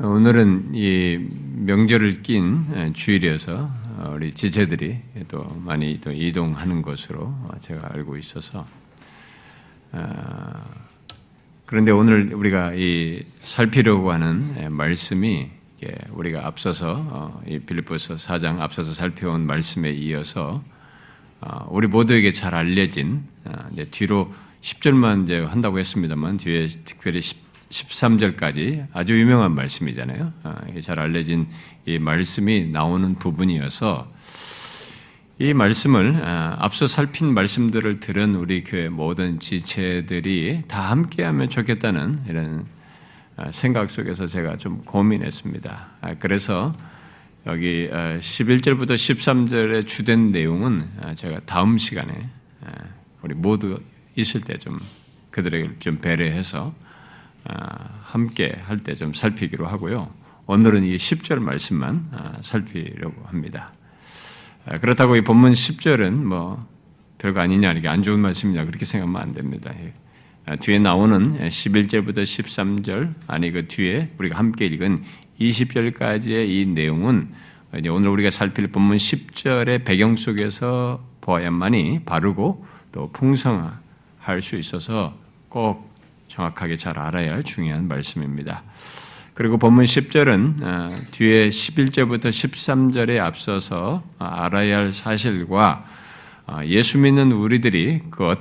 오늘은 이 명절을 낀 주일이어서 우리 지체들이 또 많이 또 이동하는 것으로 제가 알고 있어서 아, 그런데 오늘 우리가 이 살피려고 하는 말씀이 우리가 앞서서 어, 이 빌립보서 4장 앞서서 살펴온 말씀에 이어서 어, 우리 모두에게 잘 알려진 아, 뒤로 10절만 이제 한다고 했습니다만 뒤에 특별히 13절까지 아주 유명한 말씀이잖아요. 아, 잘 알려진 이 말씀이 나오는 부분이어서 이 말씀을 아, 앞서 살핀 말씀들을 들은 우리 교회 모든 지체들이 다 함께하면 좋겠다는 이런 아, 생각 속에서 제가 좀 고민했습니다. 그래서 여기 11절부터 13절의 주된 내용은 제가 다음 시간에 우리 모두 있을 때 좀 그들에게 좀 배려해서 아, 함께 할 때 좀 살피기로 하고요. 오늘은 이 10절 말씀만 아, 살피려고 합니다. 아, 그렇다고 이 본문 10절은 뭐 별거 아니냐, 이게 안 좋은 말씀이냐 그렇게 생각하면 안 됩니다. 예. 뒤에 나오는 11절부터 13절 아니 그 뒤에 우리가 함께 읽은 20절까지의 이 내용은 오늘 우리가 살필 본문 10절의 배경 속에서 보아야만이 바르고 또 풍성할 수 있어서 꼭 정확하게 잘 알아야 할 중요한 말씀입니다. 그리고 본문 10절은 어, 뒤에 11절부터 13절에 앞서서 어, 알아야 할 사실과 어, 예수 믿는 우리들이 그것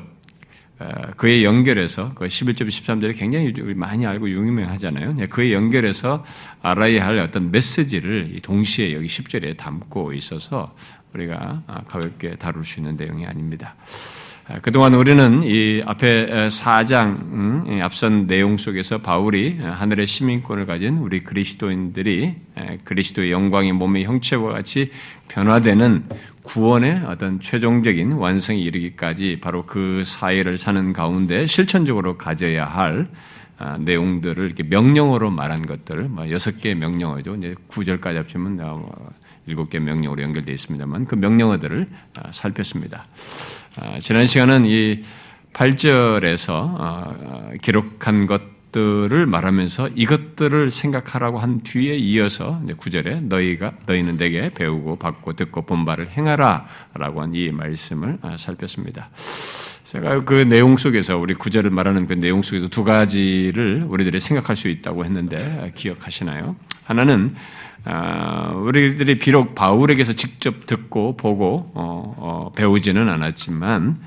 그에 연결해서 그 11절 13절이 굉장히 많이 알고 유명하잖아요. 네, 그에 연결해서 알아야 할 어떤 메시지를 동시에 여기 10절에 담고 있어서 우리가 가볍게 다룰 수 있는 내용이 아닙니다. 아, 그동안 우리는 이 앞에 4장 음, 앞선 내용 속에서 바울이 하늘의 시민권을 가진 우리 그리스도인들이 그리스도의 영광의 몸의 형체와 같이 변화되는 구원의 어떤 최종적인 완성에 이르기까지 바로 그 사회를 사는 가운데 실천적으로 가져야 할 아, 내용들을 이렇게 명령어로 말한 것들, 뭐 여섯 개의 명령어죠. 이제 구절까지 합치면 뭐 일곱 개 명령어로 연결되어 있습니다만 그 명령어들을 아, 살폈습니다. 아, 지난 시간은 이 8절에서 아, 기록한 것들을 말하면서 이것들을 생각하라고 한 뒤에 이어서 9절에 너희가 너희는 내게 배우고 받고 듣고 본 바를 행하라라고 한 이 말씀을 살폈습니다. 제가 그 내용 속에서 우리 구절을 말하는 그 내용 속에서 두 가지를 우리들이 생각할 수 있다고 했는데 기억하시나요? 하나는 아, 우리들이 비록 바울에게서 직접 듣고 보고 어, 어, 배우지는 않았지만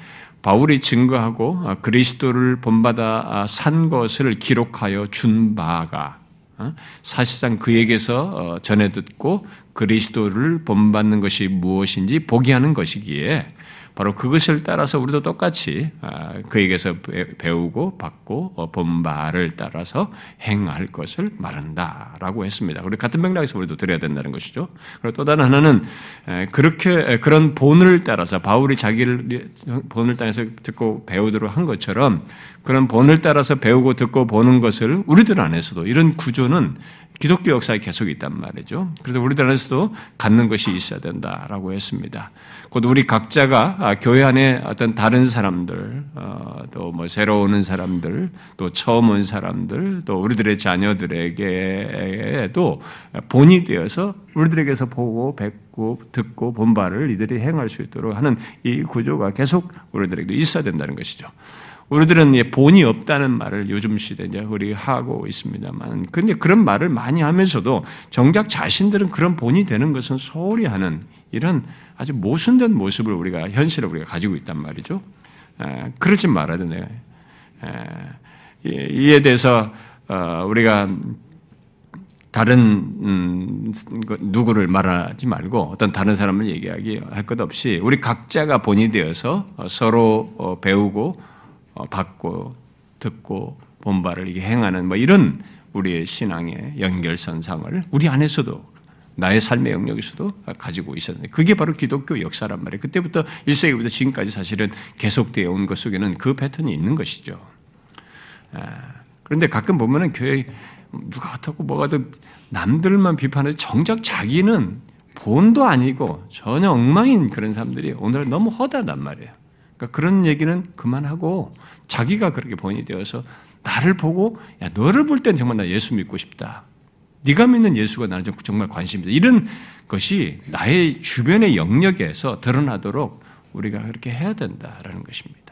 바울이 증거하고 아, 그리스도를 본받아 아, 산 것을 기록하여 준 바가 어, 사실상 그에게서 전해 듣고 그리스도를 본받는 것이 무엇인지 보게 하는 것이기에 바로 그것을 따라서 우리도 똑같이 아, 그에게서 배우고 받고 어, 본 바를 따라서 행할 것을 말한다라고 했습니다. 그리고 같은 맥락에서 우리도 드려야 된다는 것이죠. 그리고 또 다른 하나는 그렇게 그런 본을 따라서 바울이 자기를 본을 따라서 듣고 배우도록 한 것처럼 그런 본을 따라서 배우고 듣고 보는 것을 우리들 안에서도 이런 구조는 기독교 역사에 계속 있단 말이죠. 그래서 우리들 안에서도 갖는 것이 있어야 된다라고 했습니다. 곧 우리 각자가 아, 교회 안에 어떤 다른 사람들, 어, 또뭐 새로 오는 사람들, 또 처음 온 사람들, 또 우리들의 자녀들에게도 본이 되어서 우리들에게서 보고 뵙고 듣고 본 바를 이들이 행할 수 있도록 하는 이 구조가 계속 우리들에게도 있어야 된다는 것이죠. 우리들은 본이 없다는 말을 요즘 시대에 우리 하고 있습니다만, 근데 그런 말을 많이 하면서도 정작 자신들은 그런 본이 되는 것은 소홀히 하는 이런 아주 모순된 모습을 우리가 현실을 우리가 가지고 있단 말이죠. 그러지 말아야 되네. 이에 대해서 어, 우리가 다른 음, 그 누구를 말하지 말고 어떤 다른 사람을 얘기하기 할 것 없이 우리 각자가 본이 되어서 서로 어, 배우고 어, 받고 듣고 본바를 행하는 뭐 이런 우리의 신앙의 연결선상을 우리 안에서도 나의 삶의 영역에서도 가지고 있었는데 그게 바로 기독교 역사란 말이에요. 그때부터 1세기부터 지금까지 사실은 계속되어 온 것 속에는 그 패턴이 있는 것이죠. 아, 그런데 가끔 보면은 교회 누가 어떻고 뭐가 더 남들만 비판해도 정작 자기는 본도 아니고 전혀 엉망인 그런 사람들이 오늘 너무 허다단 말이에요. 그러니까 그런 얘기는 그만하고 자기가 그렇게 본이 되어서 나를 보고 야 너를 볼 땐 정말 나 예수 믿고 싶다. 네가 믿는 예수가 나는 정말 관심이다. 이런 것이 나의 주변의 영역에서 드러나도록 우리가 그렇게 해야 된다라는 것입니다.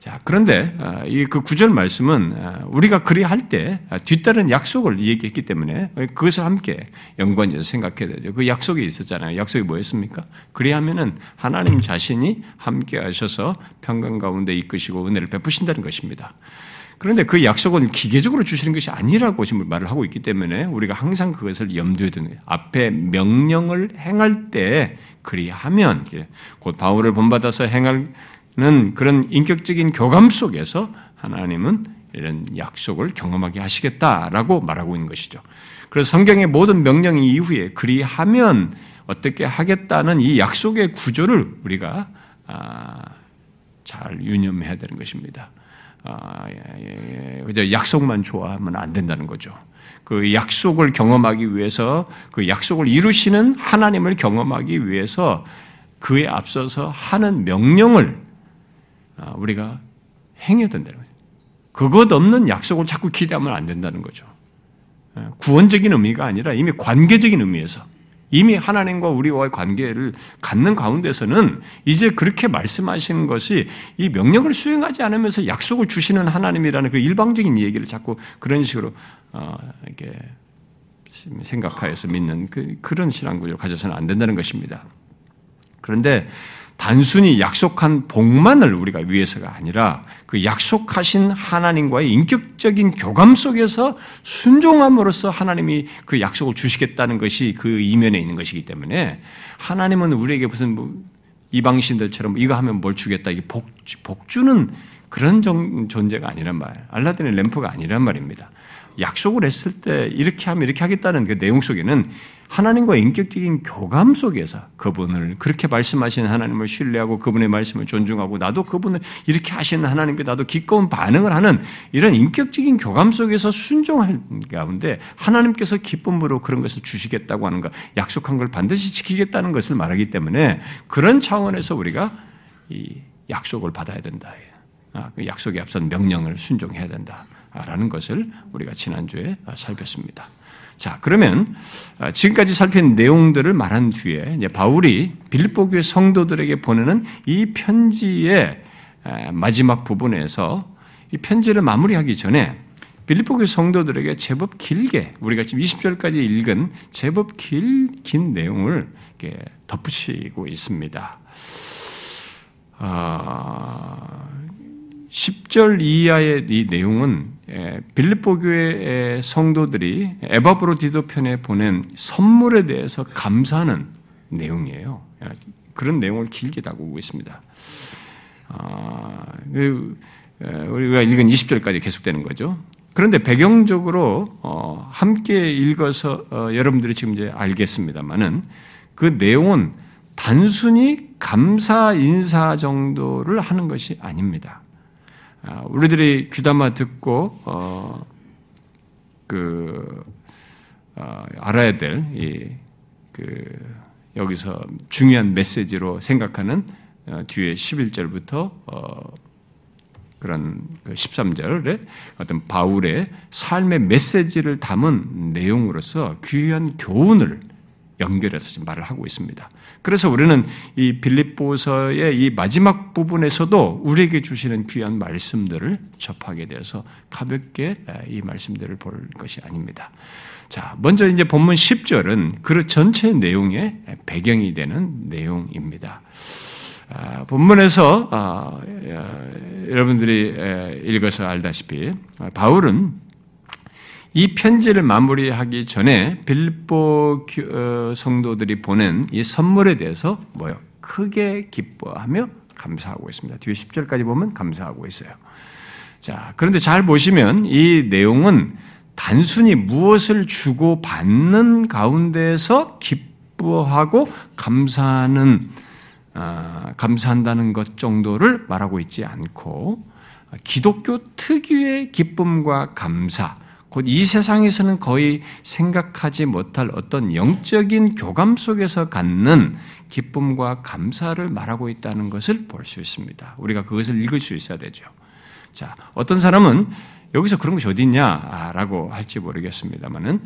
자, 그런데 아, 이그 구절 말씀은 아, 우리가 그리 할때 아, 뒤따른 약속을 얘기했기 때문에 그것을 함께 연관해서 생각해야 되죠. 그 약속이 있었잖아요. 약속이 뭐였습니까? 그리하면은 하나님 자신이 함께 하셔서 평강 가운데 이끄시고 은혜를 베푸신다는 것입니다. 그런데 그 약속은 기계적으로 주시는 것이 아니라고 지금 말을 하고 있기 때문에 우리가 항상 그것을 염두에 두는 거예요. 앞에 명령을 행할 때 그리하면 곧 바울을 본받아서 행할 는 그런 인격적인 교감 속에서 하나님은 이런 약속을 경험하게 하시겠다라고 말하고 있는 것이죠. 그래서 성경의 모든 명령 이후에 그리하면 어떻게 하겠다는 이 약속의 구조를 우리가 아, 잘 유념해야 되는 것입니다. 아, 예, 예, 예. 그저 약속만 좋아하면 안 된다는 거죠. 그 약속을 경험하기 위해서 그 약속을 이루시는 하나님을 경험하기 위해서 그에 앞서서 하는 명령을 아, 우리가 행해야 된다는 거죠. 그것 없는 약속을 자꾸 기대하면 안 된다는 거죠. 예, 구원적인 의미가 아니라 이미 관계적인 의미에서 이미 하나님과 우리와의 관계를 갖는 가운데서는 이제 그렇게 말씀하시는 것이 이 명령을 수행하지 않으면서 약속을 주시는 하나님이라는 그 일방적인 얘기를 자꾸 그런 식으로 어, 이렇게 생각하여서 믿는 그, 그런 신앙구조를 가져서는 안 된다는 것입니다. 그런데 단순히 약속한 복만을 우리가 위해서가 아니라 그 약속하신 하나님과의 인격적인 교감 속에서 순종함으로써 하나님이 그 약속을 주시겠다는 것이 그 이면에 있는 것이기 때문에 하나님은 우리에게 무슨 뭐 이방신들처럼 이거 하면 뭘 주겠다 이게 복, 복주는 그런 존재가 아니란 말. 알라딘의 램프가 아니란 말입니다. 약속을 했을 때 이렇게 하면 이렇게 하겠다는 그 내용 속에는 하나님과 인격적인 교감 속에서 그분을 그렇게 말씀하시는 하나님을 신뢰하고 그분의 말씀을 존중하고 나도 그분을 이렇게 하시는 하나님께 나도 기꺼운 반응을 하는 이런 인격적인 교감 속에서 순종할 가운데 하나님께서 기쁨으로 그런 것을 주시겠다고 하는 것, 약속한 걸 반드시 지키겠다는 것을 말하기 때문에 그런 차원에서 우리가 이 약속을 받아야 된다. 아, 그 약속에 앞선 명령을 순종해야 된다라는 것을 우리가 지난주에 살폈습니다. 자, 그러면 아, 지금까지 살핀 내용들을 말한 뒤에 바울이 빌립보 교회 성도들에게 보내는 이 편지의 마지막 부분에서 이 편지를 마무리하기 전에 빌립보 교회 성도들에게 제법 길게 우리가 지금 20절까지 읽은 제법 길, 긴 내용을 덧붙이고 있습니다. 아, 10절 이하의 이 내용은 예, 빌립보 교회 성도들이 에바브로디도 편에 보낸 선물에 대해서 감사하는 내용이에요. 예, 그런 내용을 길게 다루고 있습니다. 아, 그, 예, 우리가 읽은 20절까지 계속되는 거죠. 그런데 배경적으로 어, 함께 읽어서 어, 여러분들이 지금 이제 알겠습니다만은 그 내용은 단순히 감사 인사 정도를 하는 것이 아닙니다. 아, 우리들이 귀담아 듣고 어, 그 어, 알아야 될이그 여기서 중요한 메시지로 생각하는 어, 뒤에 11절부터 어, 그런 그 13절에 어떤 바울의 삶의 메시지를 담은 내용으로서 귀한 교훈을 연결해서 지금 말을 하고 있습니다. 그래서 우리는 이 빌립보서의 이 마지막 부분에서도 우리에게 주시는 귀한 말씀들을 접하게 되어서 가볍게 이 말씀들을 볼 것이 아닙니다. 자, 먼저 이제 본문 10절은 그 전체 내용의 배경이 되는 내용입니다. 아, 본문에서 아, 여러분들이 읽어서 알다시피 바울은 이 편지를 마무리하기 전에 빌보 어, 성도들이 보낸 이 선물에 대해서 뭐요? 크게 기뻐하며 감사하고 있습니다. 뒤에 10절까지 보면 감사하고 있어요. 자, 그런데 잘 보시면 이 내용은 단순히 무엇을 주고 받는 가운데서 기뻐하고 감사하는 아, 감사한다는 것 정도를 말하고 있지 않고 기독교 특유의 기쁨과 감사, 곧 이 세상에서는 거의 생각하지 못할 어떤 영적인 교감 속에서 갖는 기쁨과 감사를 말하고 있다는 것을 볼 수 있습니다. 우리가 그것을 읽을 수 있어야 되죠. 자, 어떤 사람은 여기서 그런 것이 어디 있냐라고 할지 모르겠습니다만은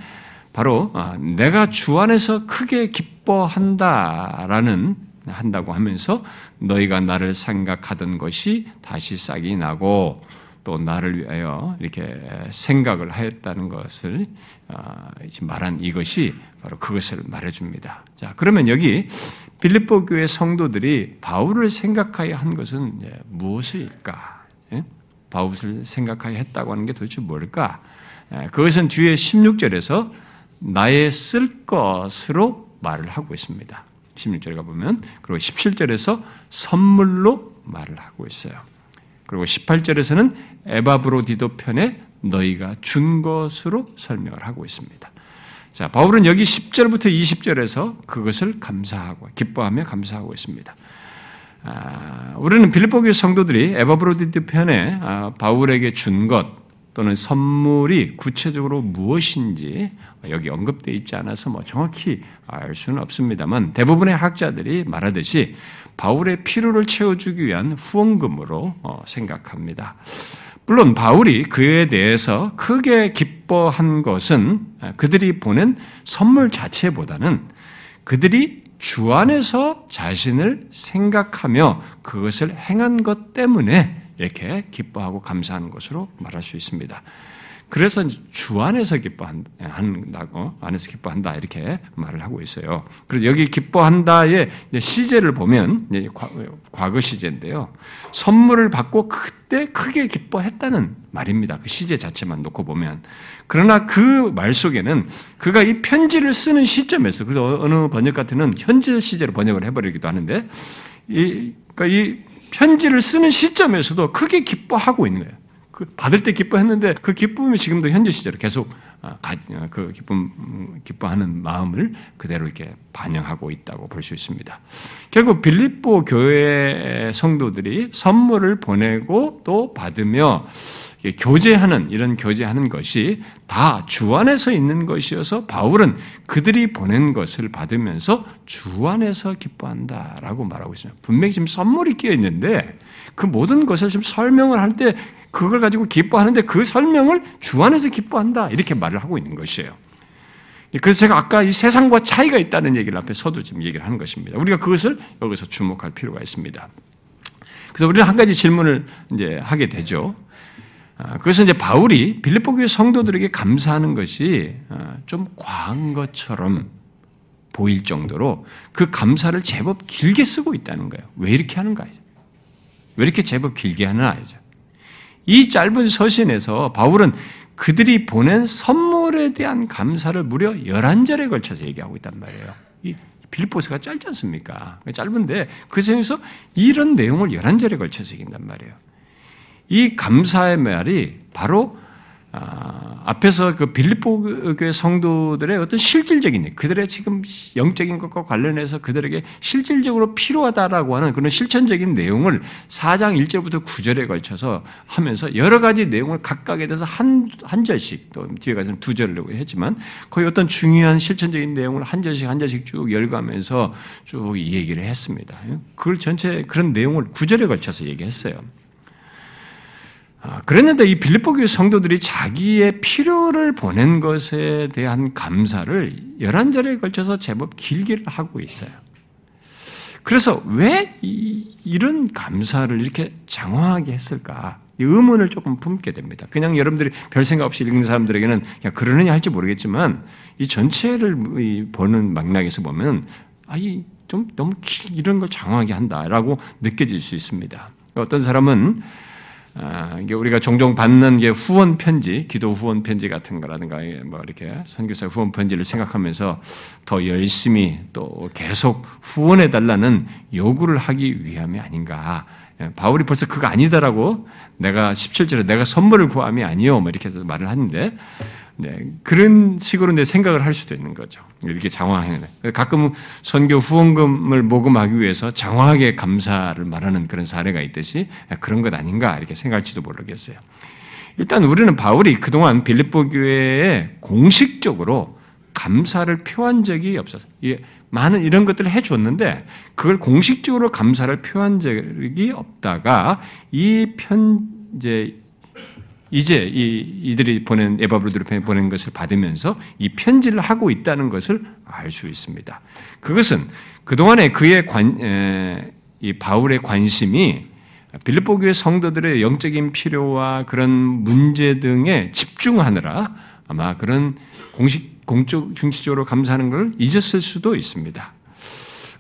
바로 아, 내가 주 안에서 크게 기뻐한다라는 한다고 하면서 너희가 나를 생각하던 것이 다시 싹이 나고 또 나를 위하여 이렇게 생각을 하였다는 것을 아, 말한 이것이 바로 그것을 말해줍니다. 자, 그러면 여기 빌립보 교회 성도들이 바울을 생각하여 한 것은 무엇일까? 예? 바울을 생각하여 했다고 하는 게 도대체 뭘까? 예, 그것은 뒤에 16절에서 나의 쓸 것으로 말을 하고 있습니다. 16절에 가보면, 그리고 17절에서 선물로 말을 하고 있어요. 그리고 18절에서는 에바브로디도 편에 너희가 준 것으로 설명을 하고 있습니다. 자, 바울은 여기 10절부터 20절에서 그것을 감사하고, 기뻐하며 감사하고 있습니다. 아, 우리는 빌립보 교회 성도들이 에바브로디도 편에 아, 바울에게 준 것, 또는 선물이 구체적으로 무엇인지 여기 언급되어 있지 않아서 뭐 정확히 알 수는 없습니다만 대부분의 학자들이 말하듯이 바울의 필요를 채워주기 위한 후원금으로 어, 생각합니다. 물론 바울이 그에 대해서 크게 기뻐한 것은 그들이 보낸 선물 자체보다는 그들이 주 안에서 자신을 생각하며 그것을 행한 것 때문에 이렇게 기뻐하고 감사하는 것으로 말할 수 있습니다. 그래서 주 안에서 기뻐한다고 안에서 기뻐한다 이렇게 말을 하고 있어요. 그래서 여기 기뻐한다의 시제를 보면 과거 시제인데요. 선물을 받고 그때 크게 기뻐했다는 말입니다. 그 시제 자체만 놓고 보면 그러나 그 말 속에는 그가 이 편지를 쓰는 시점에서 그래서 어느 번역 같은 현재 시제로 번역을 해버리기도 하는데 이 그러니까 이 편지를 쓰는 시점에서도 크게 기뻐하고 있는 거예요. 그 받을 때 기뻐했는데 그 기쁨이 지금도 현재 시제로 계속 그 기쁨 기뻐하는 마음을 그대로 이렇게 반영하고 있다고 볼 수 있습니다. 결국 빌립보 교회 성도들이 선물을 보내고 또 받으며 교제하는 이런 교제하는 것이 다 주 안에서 있는 것이어서 바울은 그들이 보낸 것을 받으면서 주 안에서 기뻐한다라고 말하고 있습니다. 분명히 지금 선물이 끼어 있는데 그 모든 것을 지금 설명을 할 때 그걸 가지고 기뻐하는데 그 설명을 주 안에서 기뻐한다 이렇게 말을 하고 있는 것이에요. 그래서 제가 아까 이 세상과 차이가 있다는 얘기를 앞에 서도 지금 얘기를 하는 것입니다. 우리가 그것을 여기서 주목할 필요가 있습니다. 그래서 우리는 한 가지 질문을 이제 하게 되죠. 아, 그것은 이제 바울이 빌립보 교회 성도들에게 감사하는 것이 아, 좀 과한 것처럼 보일 정도로 그 감사를 제법 길게 쓰고 있다는 거예요. 왜 이렇게 하는가? 왜 이렇게 제법 길게 알죠. 이 짧은 서신에서 바울은 그들이 보낸 선물에 대한 감사를 무려 11절에 걸쳐서 얘기하고 있단 말이에요. 이 빌립보서가 짧지 않습니까? 짧은데 그 중에서 이런 내용을 11절에 걸쳐서 얘기한단 말이에요. 이 감사의 말이 바로 아, 앞에서 그 빌립보 교회 성도들의 어떤 실질적인 그들의 지금 영적인 것과 관련해서 그들에게 실질적으로 필요하다라고 하는 그런 실천적인 내용을 4장 1절부터 9절에 걸쳐서 하면서 여러 가지 내용을 각각에 대해서 한, 한 절씩 또 뒤에 가서는 두 절이라고 했지만 거의 어떤 중요한 실천적인 내용을 한 절씩 한 절씩 쭉 열가면서 쭉 얘기를 했습니다. 그걸 전체 그런 내용을 9절에 걸쳐서 얘기했어요. 아, 그랬는데 이 빌립보 교회 성도들이 자기의 필요를 보낸 것에 대한 감사를 11절에 걸쳐서 제법 길게 하고 있어요. 그래서 왜 이 런 감사를 이렇게 장황하게 했을까? 의문을 조금 품게 됩니다. 그냥 여러분들이 별 생각 없이 읽는 사람들에게는 그냥 그러느냐 할지 모르겠지만 이 전체를 보는 맥락에서 보면 아, 이 좀 너무 이런 걸 장황하게 한다라고 느껴질 수 있습니다. 어떤 사람은 아, 이게 우리가 종종 받는 게 후원 편지, 기도 후원 편지 같은 거라든가 뭐 이렇게 선교사 후원 편지를 생각하면서 더 열심히 또 계속 후원해 달라는 요구를 하기 위함이 아닌가. 예, 바울이 벌써 그거 아니다라고 내가 17절에 내가 선물을 구함이 아니요. 뭐 이렇게 해서 말을 하는데 네, 그런 식으로 내 생각을 할 수도 있는 거죠. 이렇게 장황하게. 가끔 선교 후원금을 모금하기 위해서 장황하게 감사를 말하는 그런 사례가 있듯이 그런 것 아닌가 이렇게 생각할지도 모르겠어요. 일단 우리는 바울이 그동안 빌립보 교회에 공식적으로 감사를 표한 적이 없어서 많은 이런 것들을 해줬는데 그걸 공식적으로 감사를 표한 적이 없다가 이 편, 이제 이제 이, 이들이 보낸 에바브로들이 보낸 것을 받으면서 이 편지를 하고 있다는 것을 알 수 있습니다. 그것은 그동안에 그의 관, 에, 이 바울의 관심이 빌립보 교회 성도들의 영적인 필요와 그런 문제 등에 집중하느라 아마 그런 공식 공적 중시적으로 감사하는 걸 잊었을 수도 있습니다.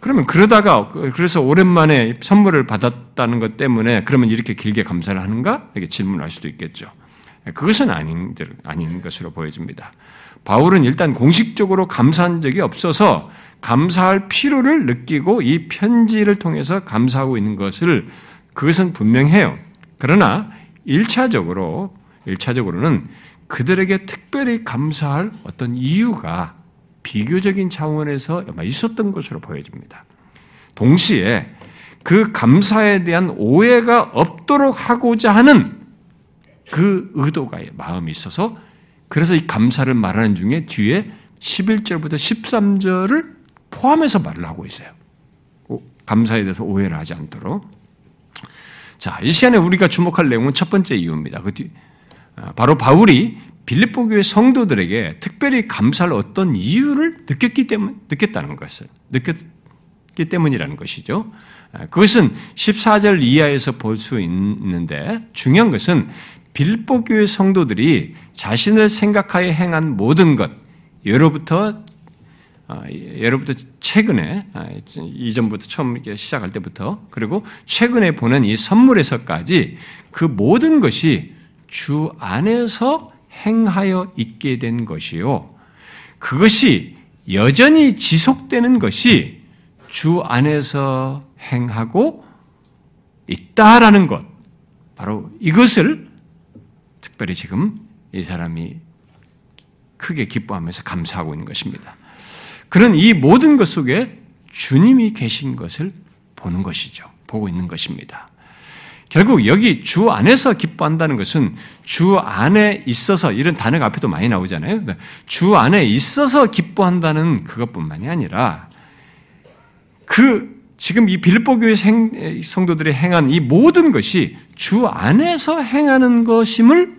그러면 그러다가 그래서 오랜만에 선물을 받았다는 것 때문에 그러면 이렇게 길게 감사를 하는가 이렇게 질문할 수도 있겠죠. 그것은 아닌 아닌 것으로 보여집니다. 바울은 일단 공식적으로 감사한 적이 없어서 감사할 필요를 느끼고 이 편지를 통해서 감사하고 있는 것을 그것은 분명해요. 그러나 1차적으로 1차적으로는 그들에게 특별히 감사할 어떤 이유가 비교적인 차원에서 있었던 것으로 보여집니다. 동시에 그 감사에 대한 오해가 없도록 하고자 하는 그 의도가 마음이 있어서 그래서 이 감사를 말하는 중에 뒤에 11절부터 13절을 포함해서 말을 하고 있어요. 감사에 대해서 오해를 하지 않도록. 자, 이 시간에 우리가 주목할 내용은 첫 번째 이유입니다. 그 뒤, 아, 바로 바울이 빌립보 교회 성도들에게 특별히 감사할 어떤 이유를 느꼈기 때문, 느꼈다는 것을, 느꼈기 때문이라는 것이죠. 아, 그것은 14절 이하에서 볼 수 있는데 중요한 것은 빌립보 교회 성도들이 자신을 생각하여 행한 모든 것, 예로부터 아, 예로부터 최근에 이전부터 처음 시작할 때부터 그리고 최근에 보는 이 선물에서까지 그 모든 것이 주 안에서 행하여 있게 된 것이요. 그것이 여전히 지속되는 것이 주 안에서 행하고 있다라는 것. 바로 이것을 특별히 지금 이 사람이 크게 기뻐하면서 감사하고 있는 것입니다. 그런 이 모든 것 속에 주님이 계신 것을 보는 것이죠. 보고 있는 것입니다. 결국 여기 주 안에서 기뻐한다는 것은 주 안에 있어서 이런 단어가 앞에도 많이 나오잖아요. 주 안에 있어서 기뻐한다는 그것뿐만이 아니라 그 지금 이 빌보 교회 성도들이 행한 이 모든 것이 주 안에서 행하는 것임을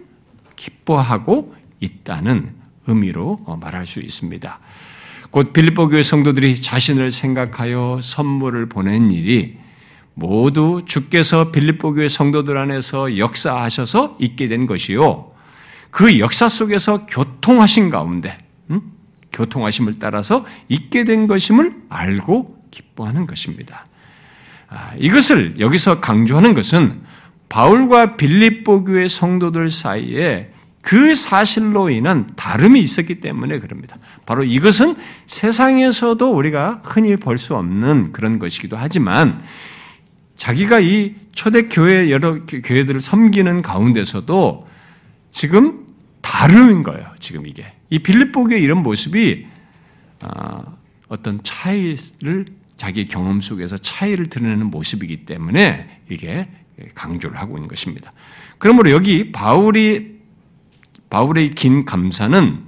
기뻐하고 있다는 의미로 말할 수 있습니다. 곧 빌보 교회 성도들이 자신을 생각하여 선물을 보낸 일이 모두 주께서 빌립보 교회 성도들 안에서 역사하셔서 있게 된 것이요. 그 역사 속에서 교통하신 가운데 음? 교통하심을 따라서 있게 된 것임을 알고 기뻐하는 것입니다. 아, 이것을 여기서 강조하는 것은 바울과 빌립보 교회 성도들 사이에 그 사실로 인한 다름이 있었기 때문에 그럽니다. 바로 이것은 세상에서도 우리가 흔히 볼 수 없는 그런 것이기도 하지만 자기가 이 초대교회 여러 교회들을 섬기는 가운데서도 지금 다른 거예요. 지금 이게. 이 빌립보교의 이런 모습이 아, 어떤 차이를 자기 경험 속에서 차이를 드러내는 모습이기 때문에 이게 강조를 하고 있는 것입니다. 그러므로 여기 바울이 바울의 긴 감사는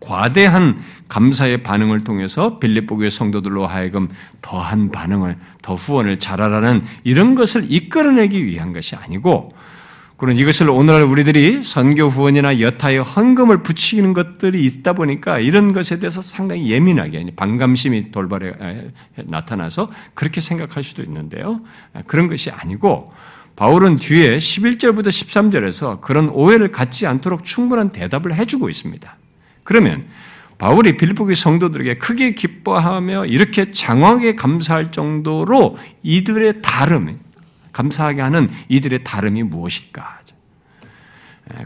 과대한 감사의 반응을 통해서 빌립보 교회 성도들로 하여금 더한 반응을 더 후원을 잘하라는 이런 것을 이끌어내기 위한 것이 아니고 그런 이것을 오늘날 우리들이 선교 후원이나 여타의 헌금을 붙이는 것들이 있다 보니까 이런 것에 대해서 상당히 예민하게 반감심이 돌발에 나타나서 그렇게 생각할 수도 있는데요. 그런 것이 아니고 바울은 뒤에 11절부터 13절에서 그런 오해를 갖지 않도록 충분한 대답을 해주고 있습니다. 그러면 바울이 빌립보의 성도들에게 크게 기뻐하며 이렇게 장황하게 감사할 정도로 이들의 다름, 감사하게 하는 이들의 다름이 무엇일까?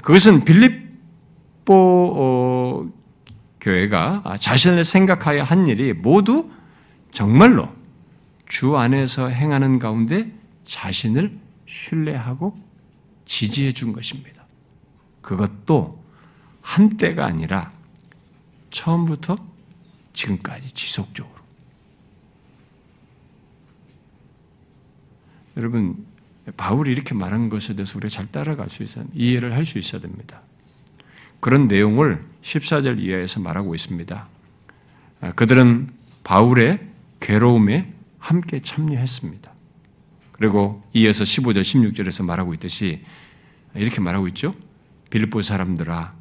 그것은 빌립보 어, 교회가 자신을 생각하여 한 일이 모두 정말로 주 안에서 행하는 가운데 자신을 신뢰하고 지지해 준 것입니다. 그것도 한때가 아니라 처음부터 지금까지 지속적으로. 여러분, 바울이 이렇게 말한 것에 대해서 우리가 잘 따라갈 수 있어야, 이해를 할 수 있어야 됩니다. 그런 내용을 14절 이하에서 말하고 있습니다. 아, 그들은 바울의 괴로움에 함께 참여했습니다. 그리고 이어서 15절, 16절에서 말하고 있듯이 이렇게 말하고 있죠. 빌립보 사람들아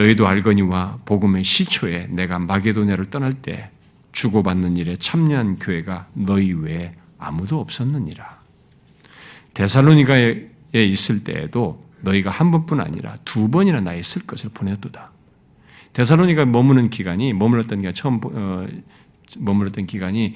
너희도 알거니와 복음의 시초에 내가 마게도냐를 떠날 때 주고받는 일에 참여한 교회가 너희 외에 아무도 없었느니라. 데살로니가에 있을 때에도 너희가 한 번뿐 아니라 두 번이나 나에 있을 것을 보냈도다. 데살로니가 머무는 기간이 머물렀던 게 처음 어, 머물렀던 기간이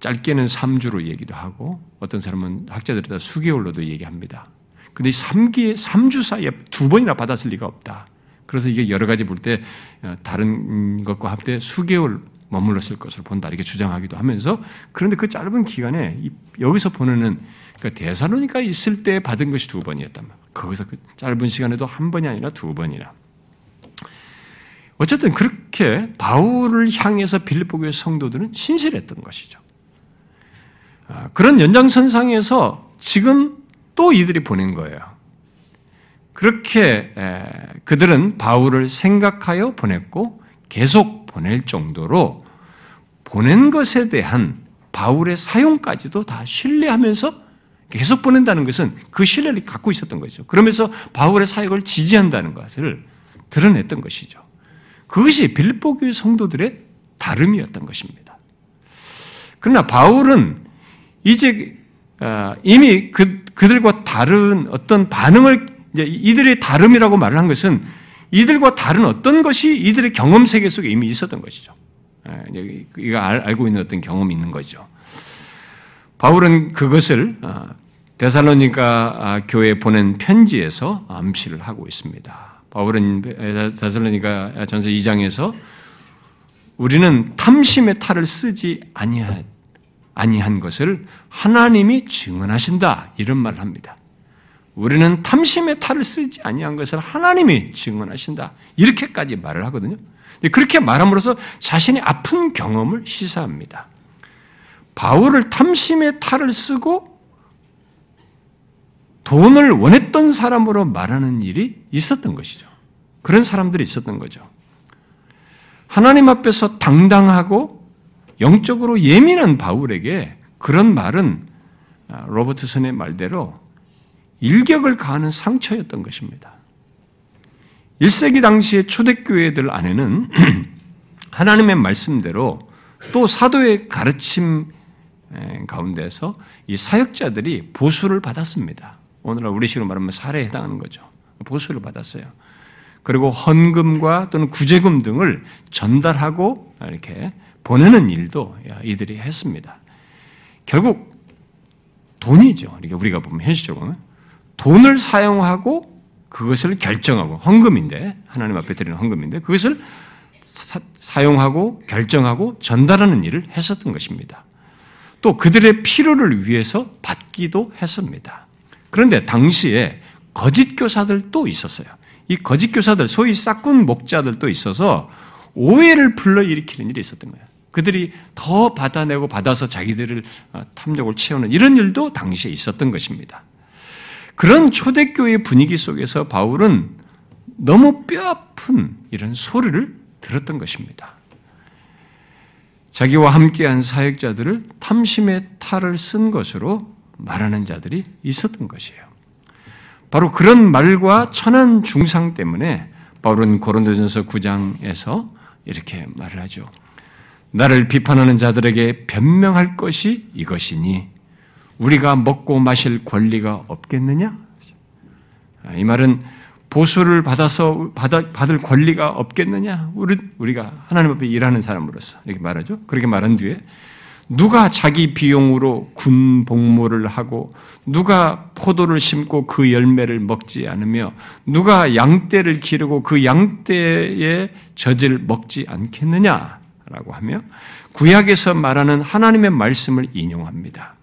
짧게는 3주로 얘기도 하고 어떤 사람은 학자들이 수개월로도 얘기합니다. 근데 이 3기 3주 사이에 두 번이나 받았을 리가 없다. 그래서 이게 여러 가지 볼때 어, 다른 것과 합때 수개월 머물렀을 것으로 본다 이렇게 주장하기도 하면서 그런데 그 짧은 기간에 여기서 보내는 그러니까 대사로니까 있을 때 받은 것이 두 번이었단 말이에요. 거기서 그 짧은 시간에도 한 번이 아니라 두 번이나. 어쨌든 그렇게 바울을 향해서 빌립보 교회 성도들은 신실했던 것이죠. 아, 그런 연장선상에서 지금 또 이들이 보낸 거예요. 그렇게 그들은 바울을 생각하여 보냈고 계속 보낼 정도로 보낸 것에 대한 바울의 사용까지도 다 신뢰하면서 계속 보낸다는 것은 그 신뢰를 갖고 있었던 거죠. 그러면서 바울의 사역을 지지한다는 것을 드러냈던 것이죠. 그것이 빌립보 교회 성도들의 다름이었던 것입니다. 그러나 바울은 이제 아, 이미 그, 그들과 다른 어떤 반응을 이들의 다름이라고 말을 한 것은 이들과 다른 어떤 것이 이들의 경험 세계 속에 이미 있었던 것이죠. 이가 알고 있는 어떤 경험이 있는 거죠. 바울은 그것을 아, 데살로니가 아, 교회에 보낸 편지에서 암시를 하고 있습니다. 바울은 데살로니가 전서 2장에서 우리는 탐심의 탈을 쓰지 아니한 것을 하나님이 증언하신다 이런 말을 합니다. 우리는 탐심의 탈을 쓰지 아니한 것을 하나님이 증언하신다 이렇게까지 말을 하거든요. 그렇게 말함으로써 자신의 아픈 경험을 시사합니다. 바울을 탐심의 탈을 쓰고 돈을 원했던 사람으로 말하는 일이 있었던 것이죠. 그런 사람들이 있었던 거죠. 하나님 앞에서 당당하고 영적으로 예민한 바울에게 그런 말은 아, 로버트슨의 말대로 일격을 가하는 상처였던 것입니다. 1세기 당시의 초대교회들 안에는 하나님의 말씀대로 또 사도의 가르침 가운데서 이 사역자들이 보수를 받았습니다. 오늘날 우리식으로 말하면 살해에 해당하는 거죠. 보수를 받았어요. 그리고 헌금과 또는 구제금 등을 전달하고 이렇게 보내는 일도 이들이 했습니다. 결국 돈이죠. 우리가 보면 현실적으로는 돈을 사용하고 그것을 결정하고 헌금인데 하나님 앞에 드리는 헌금인데 그것을 사, 용하고 결정하고 전달하는 일을 했었던 것입니다. 또 그들의 필요를 위해서 받기도 했습니다. 그런데 당시에 거짓 교사들도 있었어요. 이 거짓 교사들, 소위 싹군 목자들도 있어서 오해를 불러일으키는 일이 있었던 거예요. 그들이 더 받아내고 받아서 자기들을 어, 탐욕을 채우는 이런 일도 당시에 있었던 것입니다. 그런 초대교회 분위기 속에서 바울은 너무 뼈아픈 이런 소리를 들었던 것입니다. 자기와 함께한 사역자들을 탐심의 탈을 쓴 것으로 말하는 자들이 있었던 것이에요. 바로 그런 말과 천한 중상 때문에 바울은 고린도전서 9장에서 이렇게 말을 하죠. 나를 비판하는 자들에게 변명할 것이 이것이니 우리가 먹고 마실 권리가 없겠느냐? 이 말은 보수를 받아서 받아, 받을 권리가 없겠느냐? 우리, 우리가 하나님 앞에 일하는 사람으로서 이렇게 말하죠. 그렇게 말한 뒤에 누가 자기 비용으로 군 복무를 하고 누가 포도를 심고 그 열매를 먹지 않으며 누가 양떼를 기르고 그 양떼의 젖을 먹지 않겠느냐라고 하며 구약에서 말하는 하나님의 말씀을 인용합니다.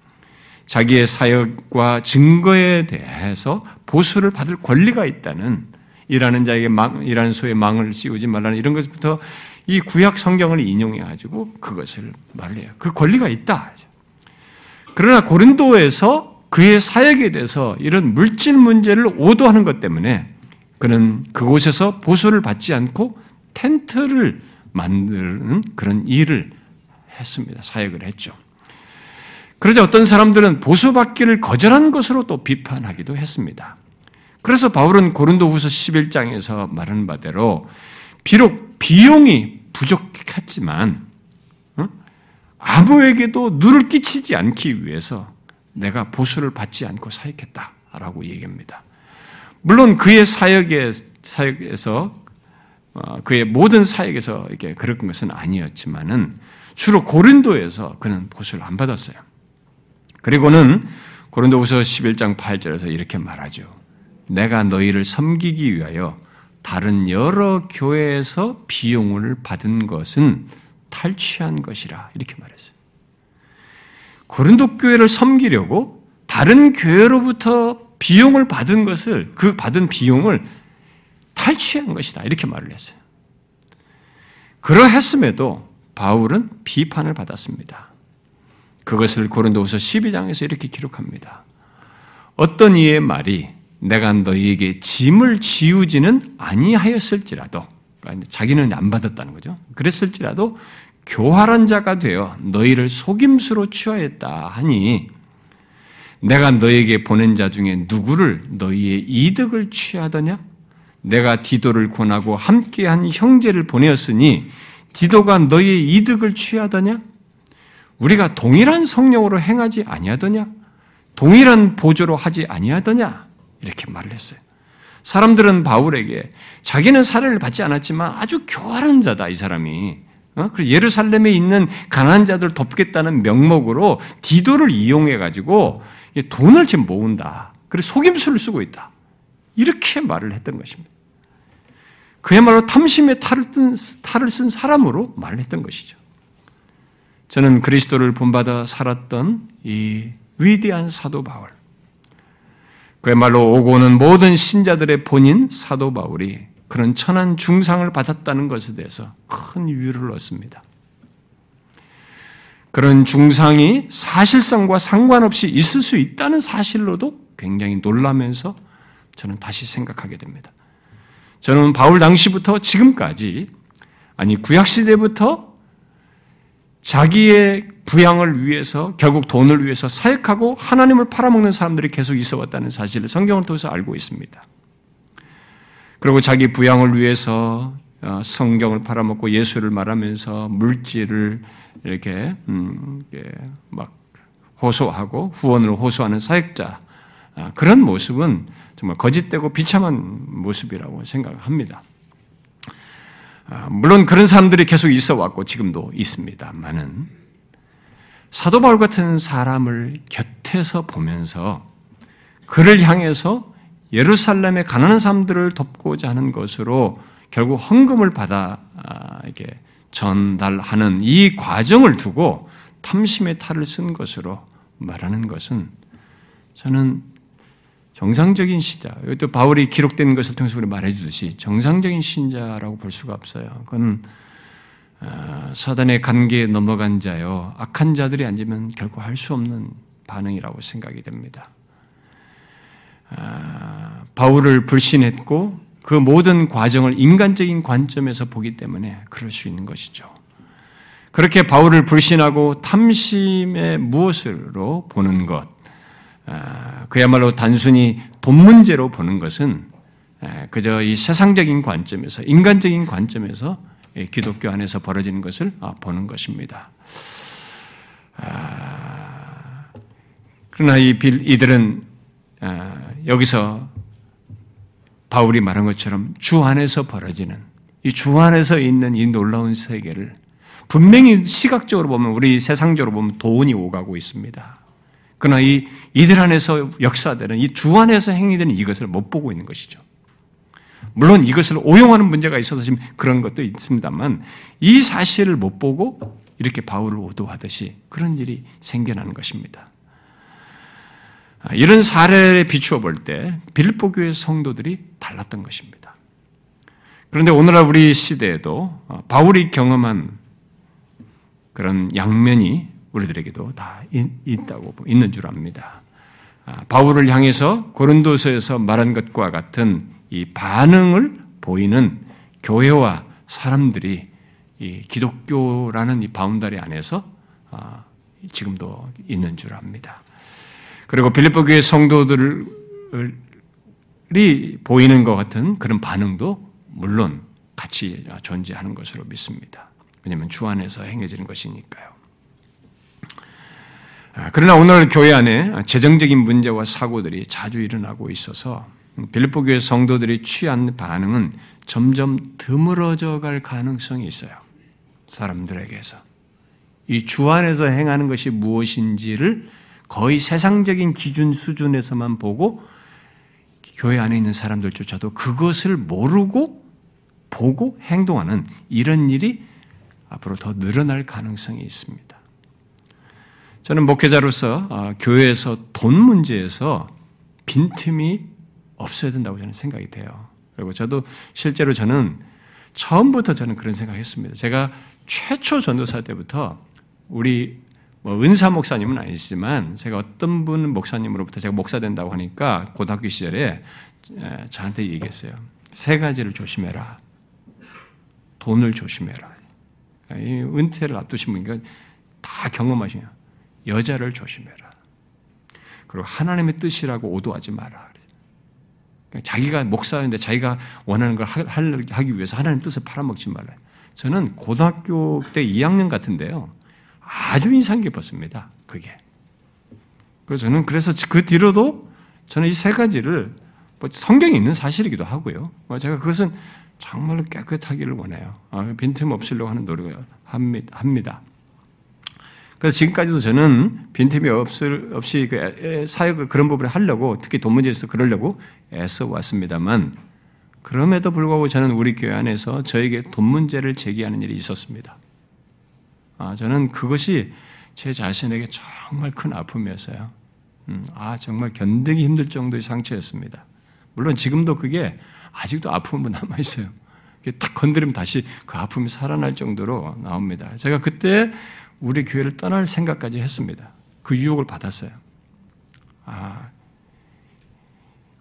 자기의 사역과 증거에 대해서 보수를 받을 권리가 있다는 일하는 자에게 망, 일하는 소에 망을 씌우지 말라는 이런 것부터 이 구약 성경을 인용해 가지고 그것을 말해요. 그 권리가 있다. 그러나 고린도에서 그의 사역에 대해서 이런 물질 문제를 오도하는 것 때문에 그는 그곳에서 보수를 받지 않고 텐트를 만드는 그런 일을 했습니다. 사역을 했죠. 그러자 어떤 사람들은 보수받기를 거절한 것으로 또 비판하기도 했습니다. 그래서 바울은 고린도후서 11장에서 말하는 바대로 비록 비용이 부족했지만 어? 아무에게도 누를 끼치지 않기 위해서 내가 보수를 받지 않고 사역했다라고 얘기합니다. 물론 그의 사역에 사역에서 어, 그의 모든 사역에서 이게 그런 것은 아니었지만은 주로 고린도에서 그는 보수를 안 받았어요. 그리고는 고린도후서 11장 8절에서 이렇게 말하죠. 내가 너희를 섬기기 위하여 다른 여러 교회에서 비용을 받은 것은 탈취한 것이라 이렇게 말했어요. 고린도 교회를 섬기려고 다른 교회로부터 비용을 받은 것을 그 받은 비용을 탈취한 것이다 이렇게 말을 했어요. 그러했음에도 바울은 비판을 받았습니다. 그것을 고린도후서 12장에서 이렇게 기록합니다. 어떤 이의 말이 내가 너희에게 짐을 지우지는 아니하였을지라도 그러니까 자기는 안 받았다는 거죠. 그랬을지라도 교활한 자가 되어 너희를 속임수로 취하였다 하니 내가 너에게 보낸 자 중에 누구를 너희의 이득을 취하더냐? 내가 디도를 권하고 함께한 형제를 보내었으니 디도가 너희의 이득을 취하더냐? 우리가 동일한 성령으로 행하지 아니하더냐? 동일한 보조로 하지 아니하더냐? 이렇게 말을 했어요. 사람들은 바울에게 자기는 사례를 받지 않았지만 아주 교활한 자다 이 사람이. 어? 그리고 예루살렘에 있는 가난한 자들 돕겠다는 명목으로 디도를 이용해 가지고 돈을 지금 모은다. 그리고 속임수를 쓰고 있다. 이렇게 말을 했던 것입니다. 그야말로 탐심의 탈을, 뜬, 탈을 쓴 사람으로 말을 했던 것이죠. 저는 그리스도를 본받아 살았던 이 위대한 사도 바울. 그야말로 오고 오는 모든 신자들의 본인 사도 바울이 그런 천한 중상을 받았다는 것에 대해서 큰 유를 얻습니다. 그런 중상이 사실성과 상관없이 있을 수 있다는 사실로도 굉장히 놀라면서 저는 다시 생각하게 됩니다. 저는 바울 당시부터 지금까지 아니 구약 시대부터 자기의 부양을 위해서 결국 돈을 위해서 사역하고 하나님을 팔아먹는 사람들이 계속 있어 왔다는 사실을 성경을 통해서 알고 있습니다. 그리고 자기 부양을 위해서 어, 성경을 팔아먹고 예수를 말하면서 물질을 이렇게 음, 막 호소하고 후원을 호소하는 사역자 아, 그런 모습은 정말 거짓되고 비참한 모습이라고 생각합니다. 아, 물론 그런 사람들이 계속 있어 왔고 지금도 있습니다만은 사도 바울 같은 사람을 곁에서 보면서 그를 향해서 예루살렘의 가난한 사람들을 돕고자 하는 것으로 결국 헌금을 받아 아, 이렇게 전달하는 이 과정을 두고 탐심의 탈을 쓴 것으로 말하는 것은 저는 정상적인 신자, 또 바울이 기록된 것을 통해서 우리 말해주듯이 정상적인 신자라고 볼 수가 없어요. 그건 아, 사단의 관계에 넘어간 자요, 악한 자들이 앉으면 결코 할 수 없는 반응이라고 생각이 됩니다. 아, 바울을 불신했고 그 모든 과정을 인간적인 관점에서 보기 때문에 그럴 수 있는 것이죠. 그렇게 바울을 불신하고 탐심의 무엇으로 보는 것, 아, 그야말로 단순히 돈 문제로 보는 것은 그저 이 세상적인 관점에서 인간적인 관점에서 기독교 안에서 벌어지는 것을 아, 보는 것입니다. 아, 그러나 이들은 여기서 바울이 말한 것처럼 주 안에서 벌어지는 이 주 안에서 있는 이 놀라운 세계를 분명히 시각적으로 보면 우리 세상적으로 보면 돈이 오가고 있습니다. 그러나 이 이들 안에서 역사되는 이 주 안에서 행위되는 이것을 못 보고 있는 것이죠. 물론 이것을 오용하는 문제가 있어서 지금 그런 것도 있습니다만 이 사실을 못 보고 이렇게 바울을 오도하듯이 그런 일이 생겨나는 것입니다. 아, 이런 사례에 비추어 볼 때 빌보 교회 성도들이 달랐던 것입니다. 그런데 오늘날 우리 시대에도 어, 바울이 경험한 그런 양면이 우리들에게도 다 있다고 있는 줄 압니다. 아, 바울을 향해서 고린도서에서 말한 것과 같은 이 반응을 보이는 교회와 사람들이 이 기독교라는 이 바운다리 안에서 아, 지금도 있는 줄 압니다. 그리고 빌립보 교회 성도들을 보이는 것 같은 그런 반응도 물론 같이 존재하는 것으로 믿습니다. 왜냐하면 주 안에서 행해지는 것이니까요. 아, 그러나 오늘 교회 안에 재정적인 문제와 사고들이 자주 일어나고 있어서 빌립보 교회 성도들이 취한 반응은 점점 드물어져 갈 가능성이 있어요. 사람들에게서. 이 주 안에서 행하는 것이 무엇인지를 거의 세상적인 기준 수준에서만 보고 교회 안에 있는 사람들조차도 그것을 모르고 보고 행동하는 이런 일이 앞으로 더 늘어날 가능성이 있습니다. 저는 목회자로서 어, 교회에서 돈 문제에서 빈틈이 없어야 된다고 저는 생각이 돼요. 그리고 저도 실제로 저는 처음부터 저는 그런 생각했습니다. 제가 최초 전도사 때부터 우리 뭐 은사 목사님은 아니지만 제가 어떤 분 목사님으로부터 제가 목사 된다고 하니까 고등학교 시절에 저한테 얘기했어요. 세 가지를 조심해라. 돈을 조심해라. 이 은퇴를 앞두신 분이니까 다 경험하시냐. 여자를 조심해라. 그리고 하나님의 뜻이라고 오도하지 마라. 그러니까 자기가 목사인데 자기가 원하는 걸 하기 위해서 하나님 뜻을 팔아먹지 말라. 저는 고등학교 때 2학년 같은데요. 아주 인상 깊었습니다. 그게. 그래서 저는 그래서 그 뒤로도 저는 이 세 가지를 뭐 성경에 있는 사실이기도 하고요. 뭐 제가 그것은 정말로 깨끗하기를 원해요. 아, 빈틈 없으려고 하는 노력을 합니다. 그래서 지금까지도 저는 빈틈이 없을, 없이 그 사역을 그런 부분을 하려고 특히 돈 문제에서 그러려고 애써 왔습니다만 그럼에도 불구하고 저는 우리 교회 안에서 저에게 돈 문제를 제기하는 일이 있었습니다. 아, 저는 그것이 제 자신에게 정말 큰 아픔이었어요. 음, 아, 정말 견디기 힘들 정도의 상처였습니다. 물론 지금도 그게 아직도 아픔은 남아있어요. 딱 건드리면 다시 그 아픔이 살아날 정도로 나옵니다. 제가 그때 우리 교회를 떠날 생각까지 했습니다. 그 유혹을 받았어요. 아,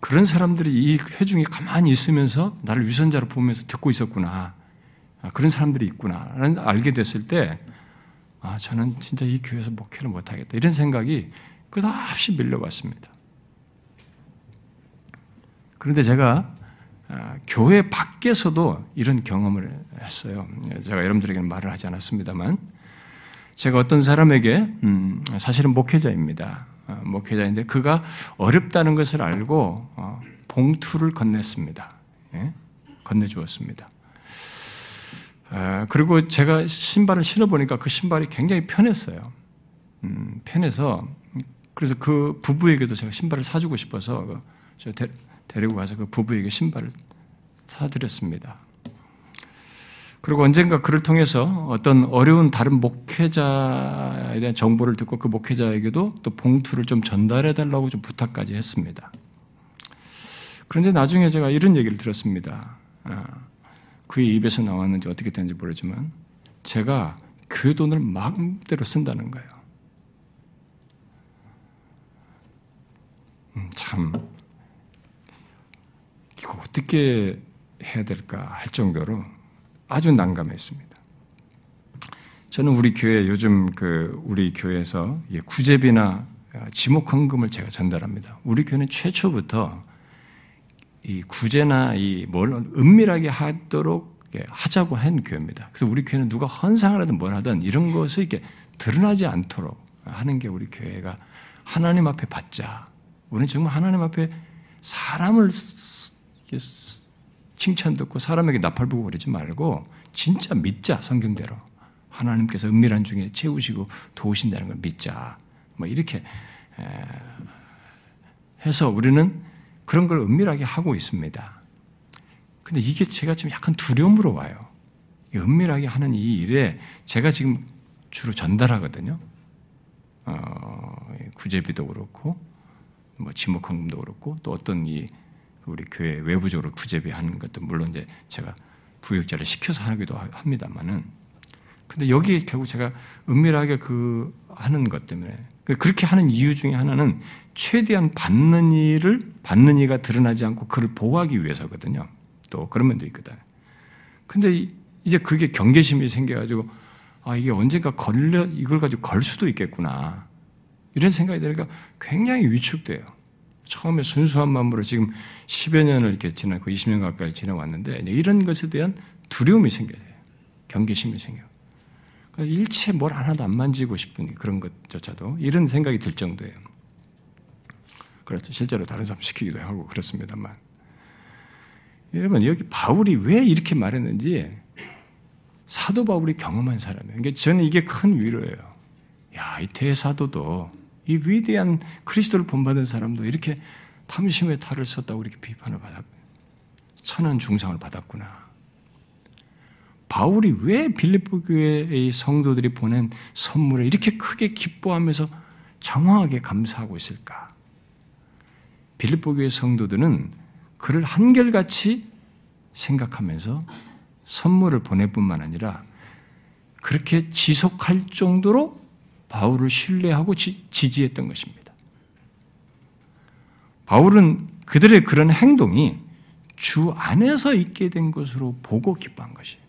그런 사람들이 이 회중에 가만히 있으면서 나를 위선자로 보면서 듣고 있었구나. 아, 그런 사람들이 있구나. 알게 됐을 때, 아, 저는 진짜 이 교회에서 목회를 못하겠다. 이런 생각이 끝없이 밀려왔습니다. 그런데 제가 아, 교회 밖에서도 이런 경험을 했어요. 제가 여러분들에게는 말을 하지 않았습니다만, 제가 어떤 사람에게 음, 사실은 목회자입니다. 어, 목회자인데 그가 어렵다는 것을 알고 어, 봉투를 건넸습니다. 예? 건네주었습니다. 아, 그리고 제가 신발을 신어보니까 그 신발이 굉장히 편했어요. 음, 편해서 그래서 그 부부에게도 제가 신발을 사주고 싶어서 그저 데리고 가서 그 부부에게 신발을 사드렸습니다. 그리고 언젠가 그를 통해서 어떤 어려운 다른 목회자에 대한 정보를 듣고 그 목회자에게도 또 봉투를 좀 전달해 달라고 좀 부탁까지 했습니다. 그런데 나중에 제가 이런 얘기를 들었습니다. 아, 그의 입에서 나왔는지 어떻게 됐는지 모르지만 제가 교회 돈을 마음대로 쓴다는 거예요. 음, 참 이거 어떻게 해야 될까 할 정도로 아주 난감했습니다. 저는 우리 교회 요즘 그 우리 교회에서 구제비나 지목 헌금을 제가 전달합니다. 우리 교회는 최초부터 이 구제나 이 뭘 은밀하게 하도록 하자고 한 교회입니다. 그래서 우리 교회는 누가 헌상을 하든 뭘 하든 이런 것을 이렇게 드러나지 않도록 하는 게 우리 교회가 하나님 앞에 받자. 우리는 정말 하나님 앞에 사람을 칭찬 듣고 사람에게 나팔 부고 그러지 말고 진짜 믿자 성경대로 하나님께서 은밀한 중에 채우시고 도우신다는 걸 믿자. 뭐 이렇게 해서 우리는 그런 걸 은밀하게 하고 있습니다. 근데 이게 제가 지금 약간 두려움으로 와요. 은밀하게 하는 이 일에 제가 지금 주로 전달하거든요. 어, 구제비도 그렇고, 뭐 지목헌금도 그렇고, 또 어떤 이 우리 교회 외부적으로 구제비 하는 것도 물론 이제 제가 부역자를 시켜서 하기도 합니다만은 근데 여기에 결국 제가 은밀하게 그 하는 것 때문에 그 그렇게 하는 이유 중에 하나는 최대한 받는 일을 받는 이가 드러나지 않고 그를 보호하기 위해서거든요. 또 그런 면도 있거든. 근데 이제 그게 경계심이 생겨가지고 아 이게 언젠가 걸려 이걸 가지고 걸 수도 있겠구나 이런 생각이 드니까 굉장히 위축돼요. 처음에 순수한 마음으로 지금 10여 년을 이렇게 지나, 그 20년 가까이 지나왔는데, 이런 것에 대한 두려움이 생겨요. 경계심이 생겨요. 그러니까 일체 뭘 하나도 안 만지고 싶은 그런 것조차도 이런 생각이 들 정도예요. 그렇죠. 실제로 다른 사람 시키기도 하고 그렇습니다만. 여러분, 여기 바울이 왜 이렇게 말했는지 사도 바울이 경험한 사람이에요. 그러니까 저는 이게 큰 위로예요. 야, 이 대사도도 이 위대한 그리스도를 본받은 사람도 이렇게 탐심의 탈을 썼다고 이렇게 비판을 받았고 천한 중상을 받았구나. 바울이 왜 빌립보 교회의 성도들이 보낸 선물에 이렇게 크게 기뻐하면서 장황하게 감사하고 있을까? 빌립보 교회 성도들은 그를 한결같이 생각하면서 선물을 보낼 뿐만 아니라 그렇게 지속할 정도로 바울을 신뢰하고 지, 지지했던 것입니다. 바울은 그들의 그런 행동이 주 안에서 있게 된 것으로 보고 기뻐한 것이에요.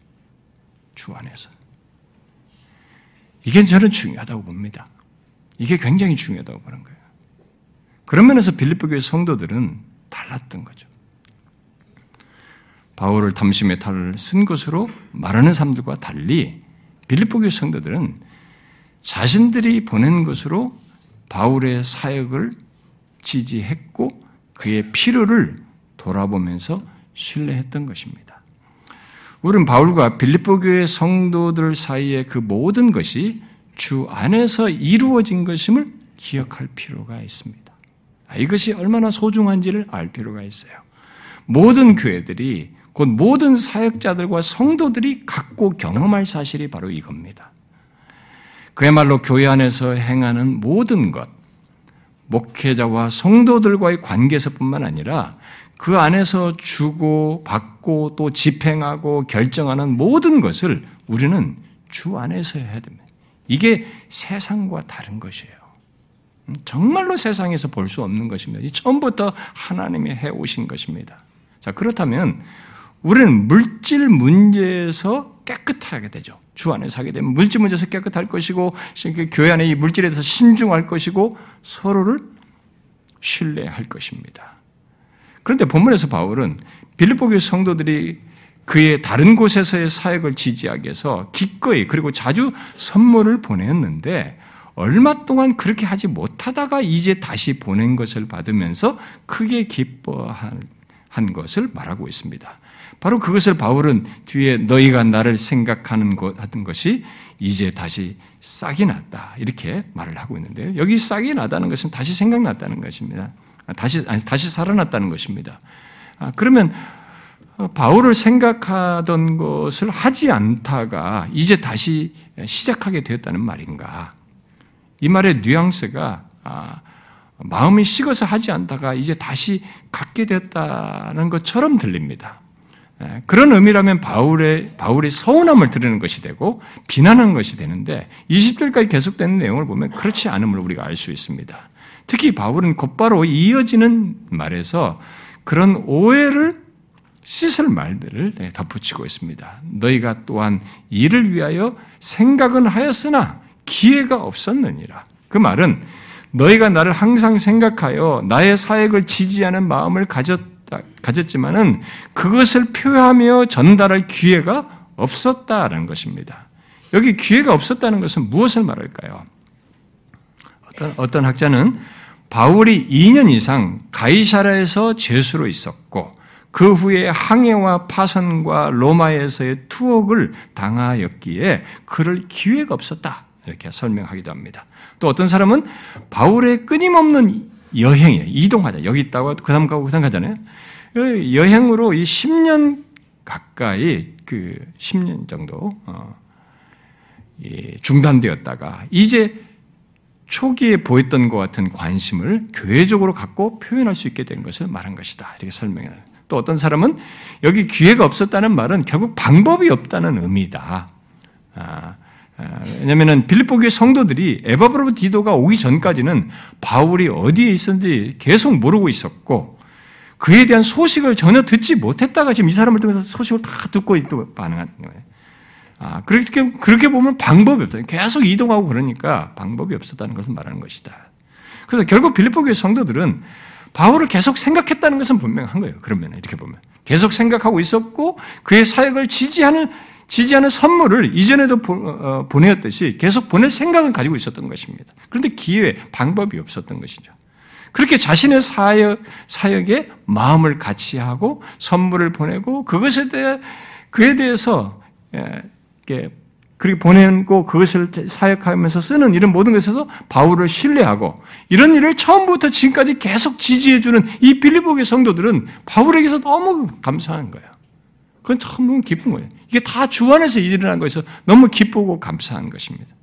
주 안에서. 이게 저는 중요하다고 봅니다. 이게 굉장히 중요하다고 보는 거예요. 그런 면에서 빌립보 교회 성도들은 달랐던 거죠. 바울을 탐심의 탈을 쓴 것으로 말하는 사람들과 달리 빌립보 교회 성도들은 자신들이 보낸 것으로 바울의 사역을 지지했고 그의 필요를 돌아보면서 신뢰했던 것입니다. 우리는 바울과 빌립보 교회 성도들 사이의 그 모든 것이 주 안에서 이루어진 것임을 기억할 필요가 있습니다. 아, 이것이 얼마나 소중한지를 알 필요가 있어요. 모든 교회들이 곧 모든 사역자들과 성도들이 갖고 경험할 사실이 바로 이겁니다. 그야말로 교회 안에서 행하는 모든 것, 목회자와 성도들과의 관계에서뿐만 아니라 그 안에서 주고 받고 또 집행하고 결정하는 모든 것을 우리는 주 안에서 해야 됩니다. 이게 세상과 다른 것이에요. 정말로 세상에서 볼 수 없는 것입니다. 처음부터 하나님이 해 오신 것입니다. 자, 그렇다면 우리는 물질 문제에서 깨끗하게 되죠. 주 안에 사게 되면 물질 문제에서 깨끗할 것이고 교회 안에 이 물질에 대해서 신중할 것이고 서로를 신뢰할 것입니다. 그런데 본문에서 바울은 빌립보 교회 성도들이 그의 다른 곳에서의 사역을 지지하기 위해서 기꺼이 그리고 자주 선물을 보냈는데 얼마 동안 그렇게 하지 못하다가 이제 다시 보낸 것을 받으면서 크게 기뻐한 것을 말하고 있습니다. 바로 그것을 바울은 뒤에 너희가 나를 생각하는 것 하던 것이 이제 다시 싹이 났다 이렇게 말을 하고 있는데요. 여기 싹이 나다는 것은 다시 생각났다는 것입니다. 다시 아니, 다시 살아났다는 것입니다. 아, 그러면 어, 바울을 생각하던 것을 하지 않다가 이제 다시 시작하게 되었다는 말인가? 이 말의 뉘앙스가 아, 마음이 식어서 하지 않다가 이제 다시 갖게 되었다는 것처럼 들립니다. 예, 그런 의미라면 바울의, 바울이 서운함을 드리는 것이 되고 비난한 것이 되는데 20절까지 계속되는 내용을 보면 그렇지 않음을 우리가 알 수 있습니다. 특히 바울은 곧바로 이어지는 말에서 그런 오해를 씻을 말들을 네, 덧붙이고 있습니다. 너희가 또한 이를 위하여 생각은 하였으나 기회가 없었느니라. 그 말은 너희가 나를 항상 생각하여 나의 사역을 지지하는 마음을 가졌 가졌지만은 그것을 표하며 전달할 기회가 없었다라는 것입니다. 여기 기회가 없었다는 것은 무엇을 말할까요? 어떤, 어떤 학자는 바울이 2년 이상 가이사라에서 제수로 있었고 그 후에 항해와 파선과 로마에서의 투옥을 당하였기에 그럴 기회가 없었다. 이렇게 설명하기도 합니다. 또 어떤 사람은 바울의 끊임없는 여행에 이동하자. 여기 있다가 그 다음 가고 그 다음 가잖아요. 그 여행으로 이 10년 가까이 그 10년 정도 어, 중단되었다가 이제 초기에 보였던 것 같은 관심을 교회적으로 갖고 표현할 수 있게 된 것을 말한 것이다. 이렇게 설명해요. 또 어떤 사람은 여기 기회가 없었다는 말은 결국 방법이 없다는 의미다. 아, 아, 왜냐하면 빌립보 교회 성도들이 에바브로 디도가 오기 전까지는 바울이 어디에 있었는지 계속 모르고 있었고 그에 대한 소식을 전혀 듣지 못했다가 지금 이 사람을 통해서 소식을 다 듣고 또 반응하는 거예요. 아, 그렇게, 그렇게 보면 방법이 없다. 계속 이동하고 그러니까 방법이 없었다는 것을 말하는 것이다. 그래서 결국 빌립보 교회 성도들은 바울을 계속 생각했다는 것은 분명한 거예요. 그러면 이렇게 보면 계속 생각하고 있었고 그의 사역을 지지하는 지지하는 선물을 이전에도 어, 보내었듯이 계속 보낼 생각은 가지고 있었던 것입니다. 그런데 기회, 방법이 없었던 것이죠. 그렇게 자신의 사역, 사역에 마음을 같이 하고 선물을 보내고 그것에 대해, 그에 대해서, 예, 그렇게 보내고 그것을 사역하면서 쓰는 이런 모든 것에서 바울을 신뢰하고 이런 일을 처음부터 지금까지 계속 지지해주는 이 빌리보의 성도들은 바울에게서 너무 감사한 거예요. 그건 참 기쁜 거예요. 이게 다 주 안에서 일어난 것에서 너무 기쁘고 감사한 것입니다.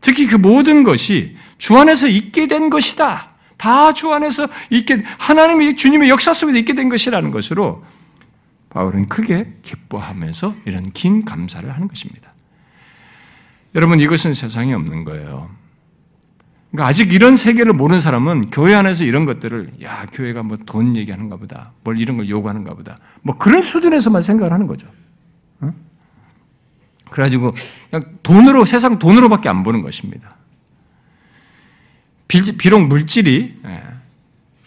특히 그 모든 것이 주 안에서 있게 된 것이다. 다 주 안에서 있게, 하나님이 주님의 역사 속에서 있게 된 것이라는 것으로 바울은 크게 기뻐하면서 이런 긴 감사를 하는 것입니다. 여러분, 이것은 세상에 없는 거예요. 그러니까 아직 이런 세계를 모르는 사람은 교회 안에서 이런 것들을, 야, 교회가 뭐 돈 얘기하는가 보다. 뭘 이런 걸 요구하는가 보다. 뭐 그런 수준에서만 생각을 하는 거죠. 어? 그래가지고 그냥 돈으로, 세상 돈으로밖에 안 보는 것입니다. 비록 물질이 예,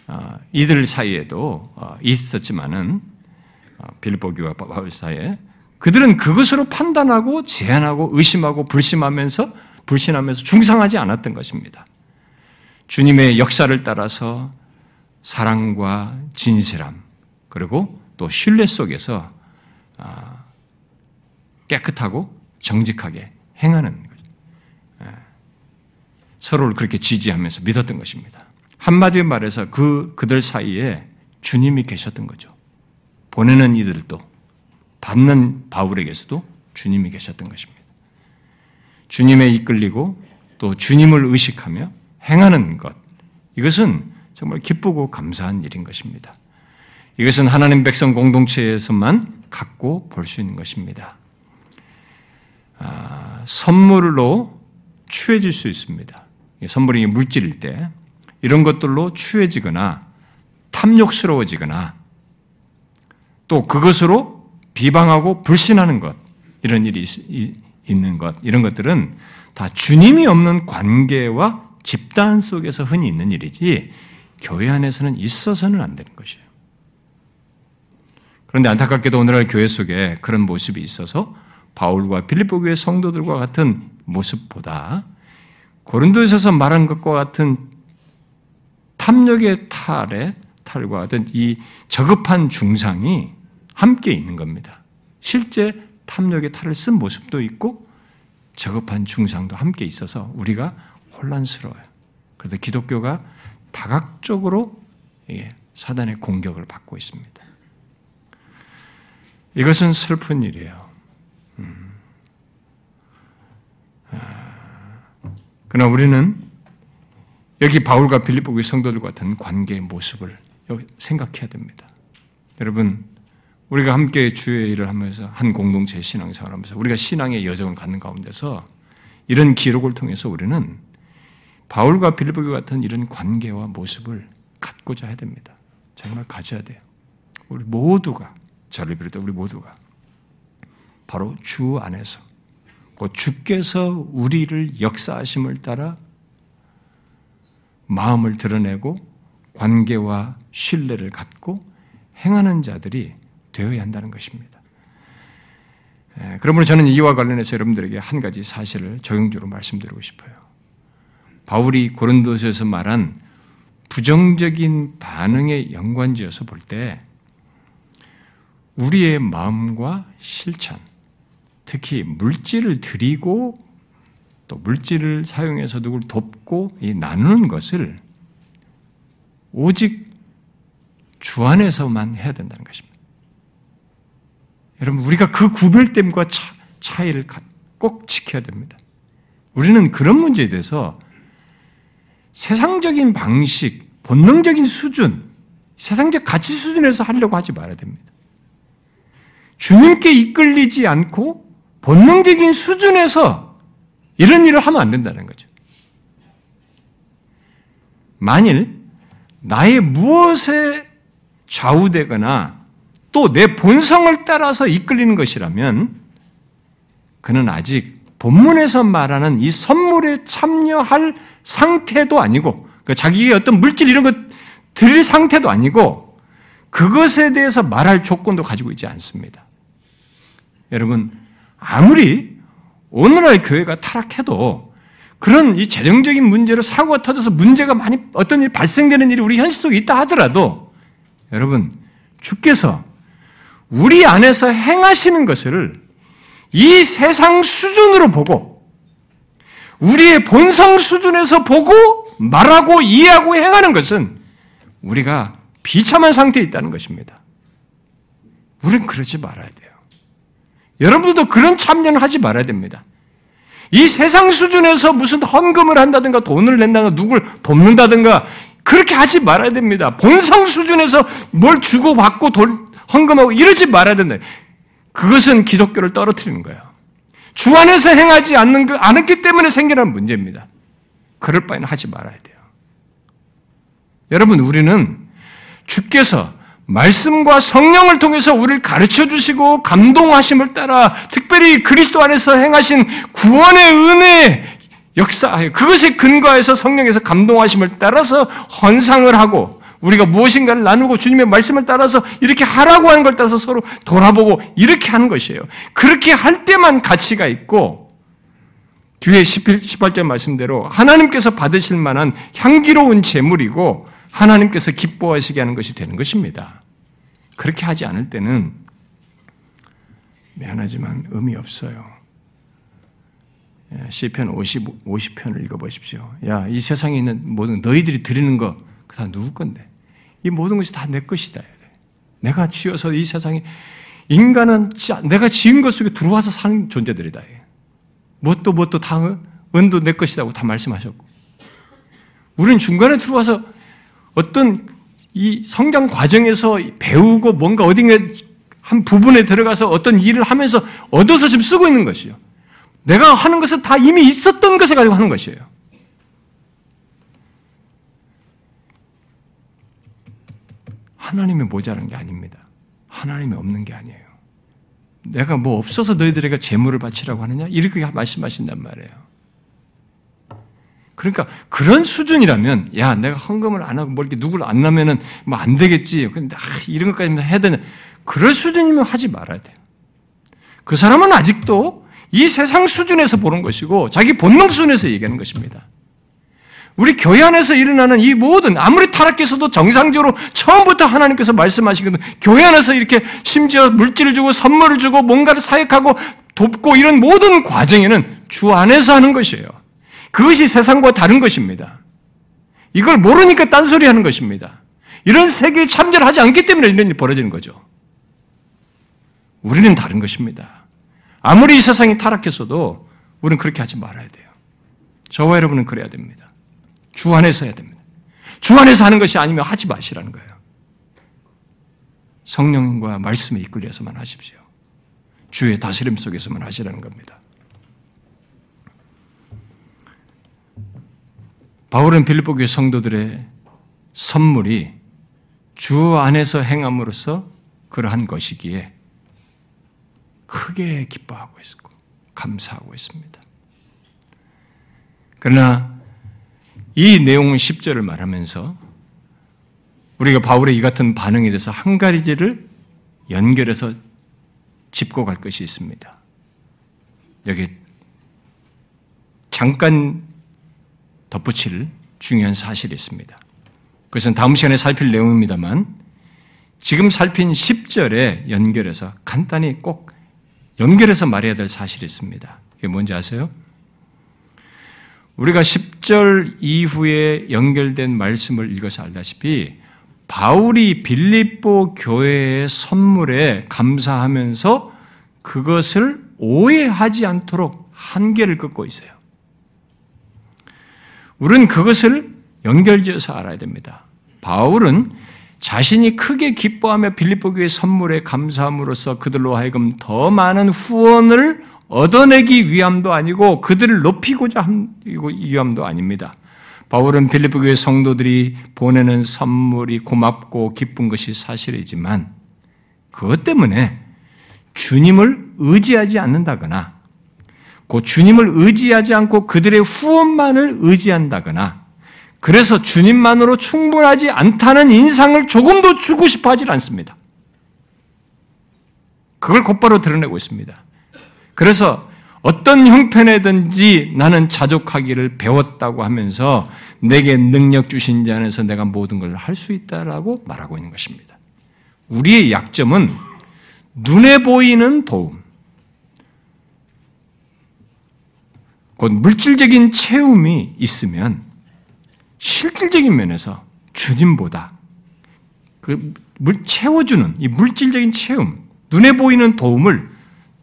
어, 이들 사이에도 어, 있었지만은 빌보기와 바울 사이에 그들은 그것으로 판단하고 제한하고 의심하고 불심하면서 불신하면서 중상하지 않았던 것입니다. 주님의 역사를 따라서 사랑과 진실함 그리고 또 신뢰 속에서 아, 깨끗하고 정직하게 행하는 거죠. 예. 서로를 그렇게 지지하면서 믿었던 것입니다. 한마디로 말해서 그 그들 사이에 주님이 계셨던 거죠. 보내는 이들도 받는 바울에게서도 주님이 계셨던 것입니다. 주님에 이끌리고 또 주님을 의식하며 행하는 것. 이것은 정말 기쁘고 감사한 일인 것입니다. 이것은 하나님 백성 공동체에서만 갖고 볼 수 있는 것입니다. 아, 선물로 취해질 수 있습니다. 선물이 물질일 때 이런 것들로 취해지거나 탐욕스러워지거나 또 그것으로 비방하고 불신하는 것, 이런 일이 있는 것, 이런 것들은 다 주님이 없는 관계와 집단 속에서 흔히 있는 일이지, 교회 안에서는 있어서는 안 되는 것이에요. 그런데 안타깝게도 오늘날 교회 속에 그런 모습이 있어서 바울과 필리포 교회 성도들과 같은 모습보다 고린도에서 말한 것과 같은 탐욕의 탈에 탈과 같은 이 저급한 중상이 함께 있는 겁니다. 실제 탐욕의 탈을 쓴 모습도 있고 저급한 중상도 함께 있어서 우리가 혼란스러워요. 그래서 기독교가 다각적으로 사단의 공격을 받고 있습니다. 이것은 슬픈 일이에요. 음. 아, 그러나 우리는 여기 바울과 빌립보의 성도들 같은 관계의 모습을 생각해야 됩니다. 여러분, 우리가 함께 주의 일을 하면서 한 공동체 신앙생활 하면서 우리가 신앙의 여정을 갖는 가운데서 이런 기록을 통해서 우리는 바울과 빌보교 같은 이런 관계와 모습을 갖고자 해야 됩니다. 정말 가져야 돼요. 우리 모두가 저를 비롯해 우리 모두가 바로 주 안에서 곧 주께서 우리를 역사하심을 따라 마음을 드러내고 관계와 신뢰를 갖고 행하는 자들이 되어야 한다는 것입니다. 예, 그러므로 저는 이와 관련해서 여러분들에게 한 가지 사실을 적용적으로 말씀드리고 싶어요. 바울이 고린도서에서 말한 부정적인 반응의 연관지어서 볼 때 우리의 마음과 실천, 특히 물질을 드리고 또 물질을 사용해서 누굴 돕고 나누는 것을 오직 주 안에서만 해야 된다는 것입니다. 여러분, 우리가 그 구별됨과 차, 차이를 꼭 지켜야 됩니다. 우리는 그런 문제에 대해서 세상적인 방식, 본능적인 수준, 세상적 가치 수준에서 하려고 하지 말아야 됩니다. 주님께 이끌리지 않고 본능적인 수준에서 이런 일을 하면 안 된다는 거죠. 만일 나의 무엇에 좌우되거나 또 내 본성을 따라서 이끌리는 것이라면 그는 아직 본문에서 말하는 이 선물에 참여할 상태도 아니고 그 자기의 어떤 물질 이런 것 드릴 상태도 아니고 그것에 대해서 말할 조건도 가지고 있지 않습니다. 여러분, 아무리 오늘날 교회가 타락해도 그런 이 재정적인 문제로 사고가 터져서 문제가 많이 어떤 일이 발생되는 일이 우리 현실 속에 있다 하더라도 여러분, 주께서 우리 안에서 행하시는 것을 이 세상 수준으로 보고 우리의 본성 수준에서 보고 말하고 이해하고 행하는 것은 우리가 비참한 상태에 있다는 것입니다. 우리는 그러지 말아야 돼요. 여러분들도 그런 참여를 하지 말아야 됩니다. 이 세상 수준에서 무슨 헌금을 한다든가 돈을 낸다든가 누굴 돕는다든가 그렇게 하지 말아야 됩니다. 본성 수준에서 뭘 주고받고 돈, 헌금하고 이러지 말아야 된다. 그것은 기독교를 떨어뜨리는 거예요. 주 안에서 행하지 않는, 않았기 때문에 생겨난 문제입니다. 그럴 바에는 하지 말아야 돼요. 여러분, 우리는 주께서 말씀과 성령을 통해서 우리를 가르쳐 주시고 감동하심을 따라 특별히 그리스도 안에서 행하신 구원의 은혜 역사, 그것에 근거해서 성령에서 감동하심을 따라서 헌상을 하고 우리가 무엇인가를 나누고 주님의 말씀을 따라서 이렇게 하라고 하는 걸 따라서 서로 돌아보고 이렇게 하는 것이에요. 그렇게 할 때만 가치가 있고 뒤에 18절 말씀대로 하나님께서 받으실 만한 향기로운 제물이고 하나님께서 기뻐하시게 하는 것이 되는 것입니다. 그렇게 하지 않을 때는 미안하지만 의미 없어요. 예, 시편 50, 50편을 읽어보십시오. 야, 이 세상에 있는 모든 너희들이 드리는 거, 그 다 누구 건데? 이 모든 것이 다 내 것이다. 내가 지어서 이 세상에 인간은 내가 지은 것 속에 들어와서 사는 존재들이다. 무엇도 무엇도 다 은도 내 것이라고 다 말씀하셨고. 우리는 중간에 들어와서 어떤 이 성장 과정에서 배우고 뭔가 어딘가 한 부분에 들어가서 어떤 일을 하면서 얻어서 지금 쓰고 있는 것이요. 내가 하는 것은 다 이미 있었던 것을 가지고 하는 것이에요. 하나님이 모자란 게 아닙니다. 하나님이 없는 게 아니에요. 내가 뭐 없어서 너희들에게 재물을 바치라고 하느냐? 이렇게 말씀하신단 말이에요. 그러니까 그런 수준이라면 야 내가 헌금을 안 하고 뭐 이렇게 누구를 안 나면은 뭐 안 되겠지. 근데 아, 이런 것까지 해야 되는 그럴 수준이면 하지 말아야 돼요. 그 사람은 아직도 이 세상 수준에서 보는 것이고 자기 본능 수준에서 얘기하는 것입니다. 우리 교회 안에서 일어나는 이 모든 아무리 타락해서도 정상적으로 처음부터 하나님께서 말씀하시거든 교회 안에서 이렇게 심지어 물질을 주고 선물을 주고 뭔가를 사역하고 돕고 이런 모든 과정에는 주 안에서 하는 것이에요. 그것이 세상과 다른 것입니다. 이걸 모르니까 딴소리 하는 것입니다. 이런 세계에 참여를 하지 않기 때문에 이런 일이 벌어지는 거죠. 우리는 다른 것입니다. 아무리 이 세상이 타락했어도 우리는 그렇게 하지 말아야 돼요. 저와 여러분은 그래야 됩니다. 주 안에서 해야 됩니다. 주 안에서 하는 것이 아니면 하지 마시라는 거예요. 성령과 말씀에 이끌려서만 하십시오. 주의 다스림 속에서만 하시라는 겁니다. 바울은 빌립보 교회 성도들의 선물이 주 안에서 행함으로써 그러한 것이기에 크게 기뻐하고 있고 감사하고 있습니다. 그러나 이 내용은 10절을 말하면서 우리가 바울의 이 같은 반응에 대해서 한 가지를 연결해서 짚고 갈 것이 있습니다. 여기 잠깐 덧붙일 중요한 사실이 있습니다. 그것은 다음 시간에 살필 내용입니다만 지금 살핀 10절에 연결해서 간단히 꼭 연결해서 말해야 될 사실이 있습니다. 그게 뭔지 아세요? 우리가 10절 이후에 연결된 말씀을 읽어서 알다시피 바울이 빌립보 교회의 선물에 감사하면서 그것을 오해하지 않도록 한계를 긋고 있어요. 우리는 그것을 연결지어서 알아야 됩니다. 바울은 자신이 크게 기뻐하며 빌립보 교회 선물에 감사함으로써 그들로 하여금 더 많은 후원을 얻어내기 위함도 아니고 그들을 높이고자 한 위함도 아닙니다. 바울은 빌립보 교회 성도들이 보내는 선물이 고맙고 기쁜 것이 사실이지만 그것 때문에 주님을 의지하지 않는다거나 그 주님을 의지하지 않고 그들의 후원만을 의지한다거나 그래서 주님만으로 충분하지 않다는 인상을 조금도 주고 싶어 하질 않습니다. 그걸 곧바로 드러내고 있습니다. 그래서 어떤 형편에든지 나는 자족하기를 배웠다고 하면서 내게 능력 주신 자 안에서 내가 모든 걸 할 수 있다라고 말하고 있는 것입니다. 우리의 약점은 눈에 보이는 도움, 곧 물질적인 체험이 있으면 실질적인 면에서 주님보다 그 채워주는 이 물질적인 체험, 눈에 보이는 도움을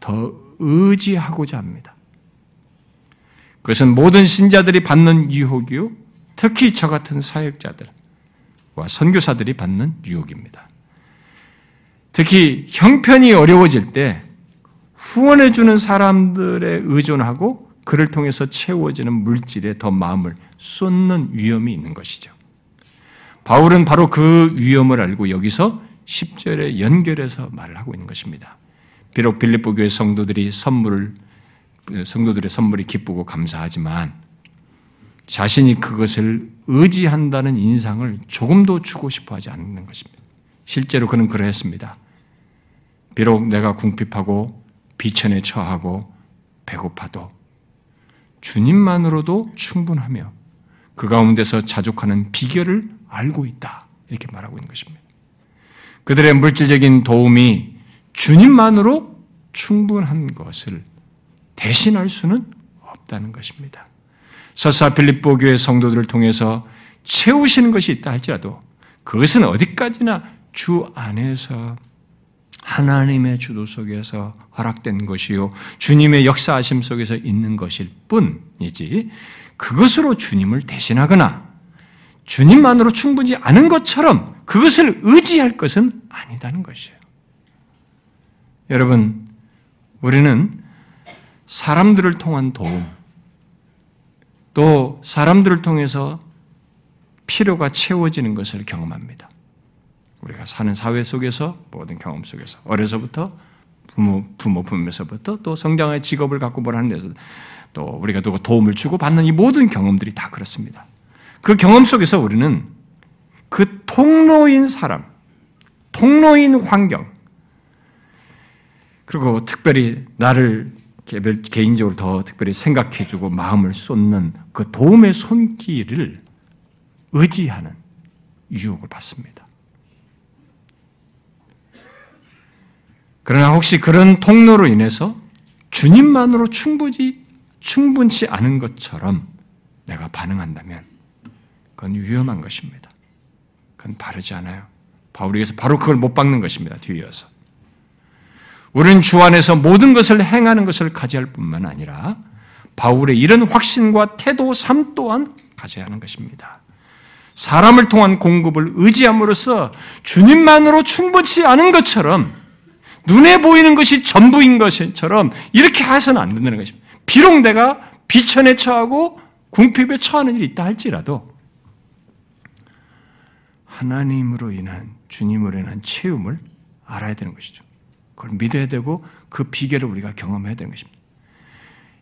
더 의지하고자 합니다. 그것은 모든 신자들이 받는 유혹이요, 특히 저 같은 사역자들과 선교사들이 받는 유혹입니다. 특히 형편이 어려워질 때 후원해주는 사람들에 의존하고 그를 통해서 채워지는 물질에 더 마음을 쏟는 위험이 있는 것이죠. 바울은 바로 그 위험을 알고 여기서 10절에 연결해서 말을 하고 있는 것입니다. 비록 빌립보 교회 성도들이 선물을 성도들의 선물이 기쁘고 감사하지만 자신이 그것을 의지한다는 인상을 조금도 주고 싶어 하지 않는 것입니다. 실제로 그는 그러했습니다. 비록 내가 궁핍하고 비천에 처하고 배고파도 주님만으로도 충분하며 그 가운데서 자족하는 비결을 알고 있다. 이렇게 말하고 있는 것입니다. 그들의 물질적인 도움이 주님만으로 충분한 것을 대신할 수는 없다는 것입니다. 서사 빌립보 교회 성도들을 통해서 채우시는 것이 있다 할지라도 그것은 어디까지나 주 안에서 하나님의 주도 속에서 허락된 것이요 주님의 역사하심 속에서 있는 것일 뿐이지 그것으로 주님을 대신하거나 주님만으로 충분히 않은 것처럼 그것을 의지할 것은 아니다는 것이에요. 여러분, 우리는 사람들을 통한 도움, 또 사람들을 통해서 필요가 채워지는 것을 경험합니다. 우리가 사는 사회 속에서 모든 경험 속에서 어려서부터 부모 부모 품에서부터 또 성장의 직업을 갖고 뭘 하는 데서 또 우리가 누가 도움을 주고 받는 이 모든 경험들이 다 그렇습니다. 그 경험 속에서 우리는 그 통로인 사람, 통로인 환경, 그리고 특별히 나를 개인적으로 더 특별히 생각해주고 마음을 쏟는 그 도움의 손길을 의지하는 유혹을 받습니다. 그러나 혹시 그런 통로로 인해서 주님만으로 충분히 충분치 않은 것처럼 내가 반응한다면 그건 위험한 것입니다. 그건 바르지 않아요. 바울에게서 바로 그걸 못 박는 것입니다. 뒤이어서. 우리는 주 안에서 모든 것을 행하는 것을 가져야 할 뿐만 아니라 바울의 이런 확신과 태도, 삶 또한 가져야 하는 것입니다. 사람을 통한 공급을 의지함으로써 주님만으로 충분치 않은 것처럼 눈에 보이는 것이 전부인 것처럼 이렇게 해서는 안 된다는 것입니다. 비록 내가 비천에 처하고 궁핍에 처하는 일이 있다 할지라도 하나님으로 인한 주님으로 인한 체험을 알아야 되는 것이죠. 그걸 믿어야 되고 그 비결을 우리가 경험해야 되는 것입니다.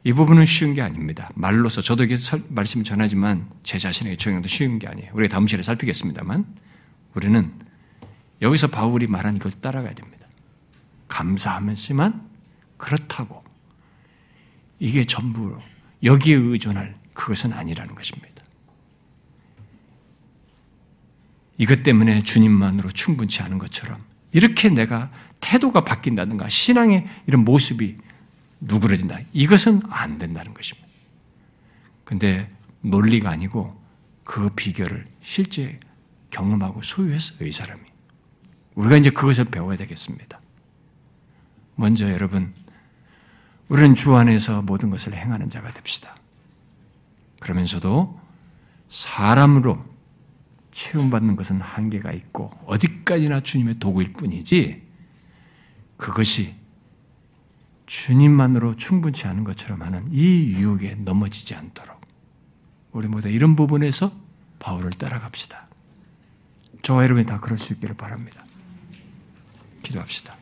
이 부분은 쉬운 게 아닙니다. 말로서 저도 이게 말씀을 전하지만 제 자신에게 적용도 쉬운 게 아니에요. 우리가 다음 시간에 살피겠습니다만 우리는 여기서 바울이 말한 이걸 따라가야 됩니다. 감사하면서만 그렇다고 이게 전부로 여기에 의존할 그것은 아니라는 것입니다. 이것 때문에 주님만으로 충분치 않은 것처럼 이렇게 내가 태도가 바뀐다든가 신앙의 이런 모습이 누그러진다. 이것은 안 된다는 것입니다. 근데 논리가 아니고 그 비결을 실제 경험하고 소유했어요, 이 사람이. 우리가 이제 그것을 배워야 되겠습니다. 먼저 여러분, 우리는 주 안에서 모든 것을 행하는 자가 됩시다. 그러면서도 사람으로 치움받는 것은 한계가 있고 어디까지나 주님의 도구일 뿐이지 그것이 주님만으로 충분치 않은 것처럼 하는 이 유혹에 넘어지지 않도록 우리 모두 이런 부분에서 바울을 따라갑시다. 저와 여러분이 다 그럴 수 있기를 바랍니다. 기도합시다.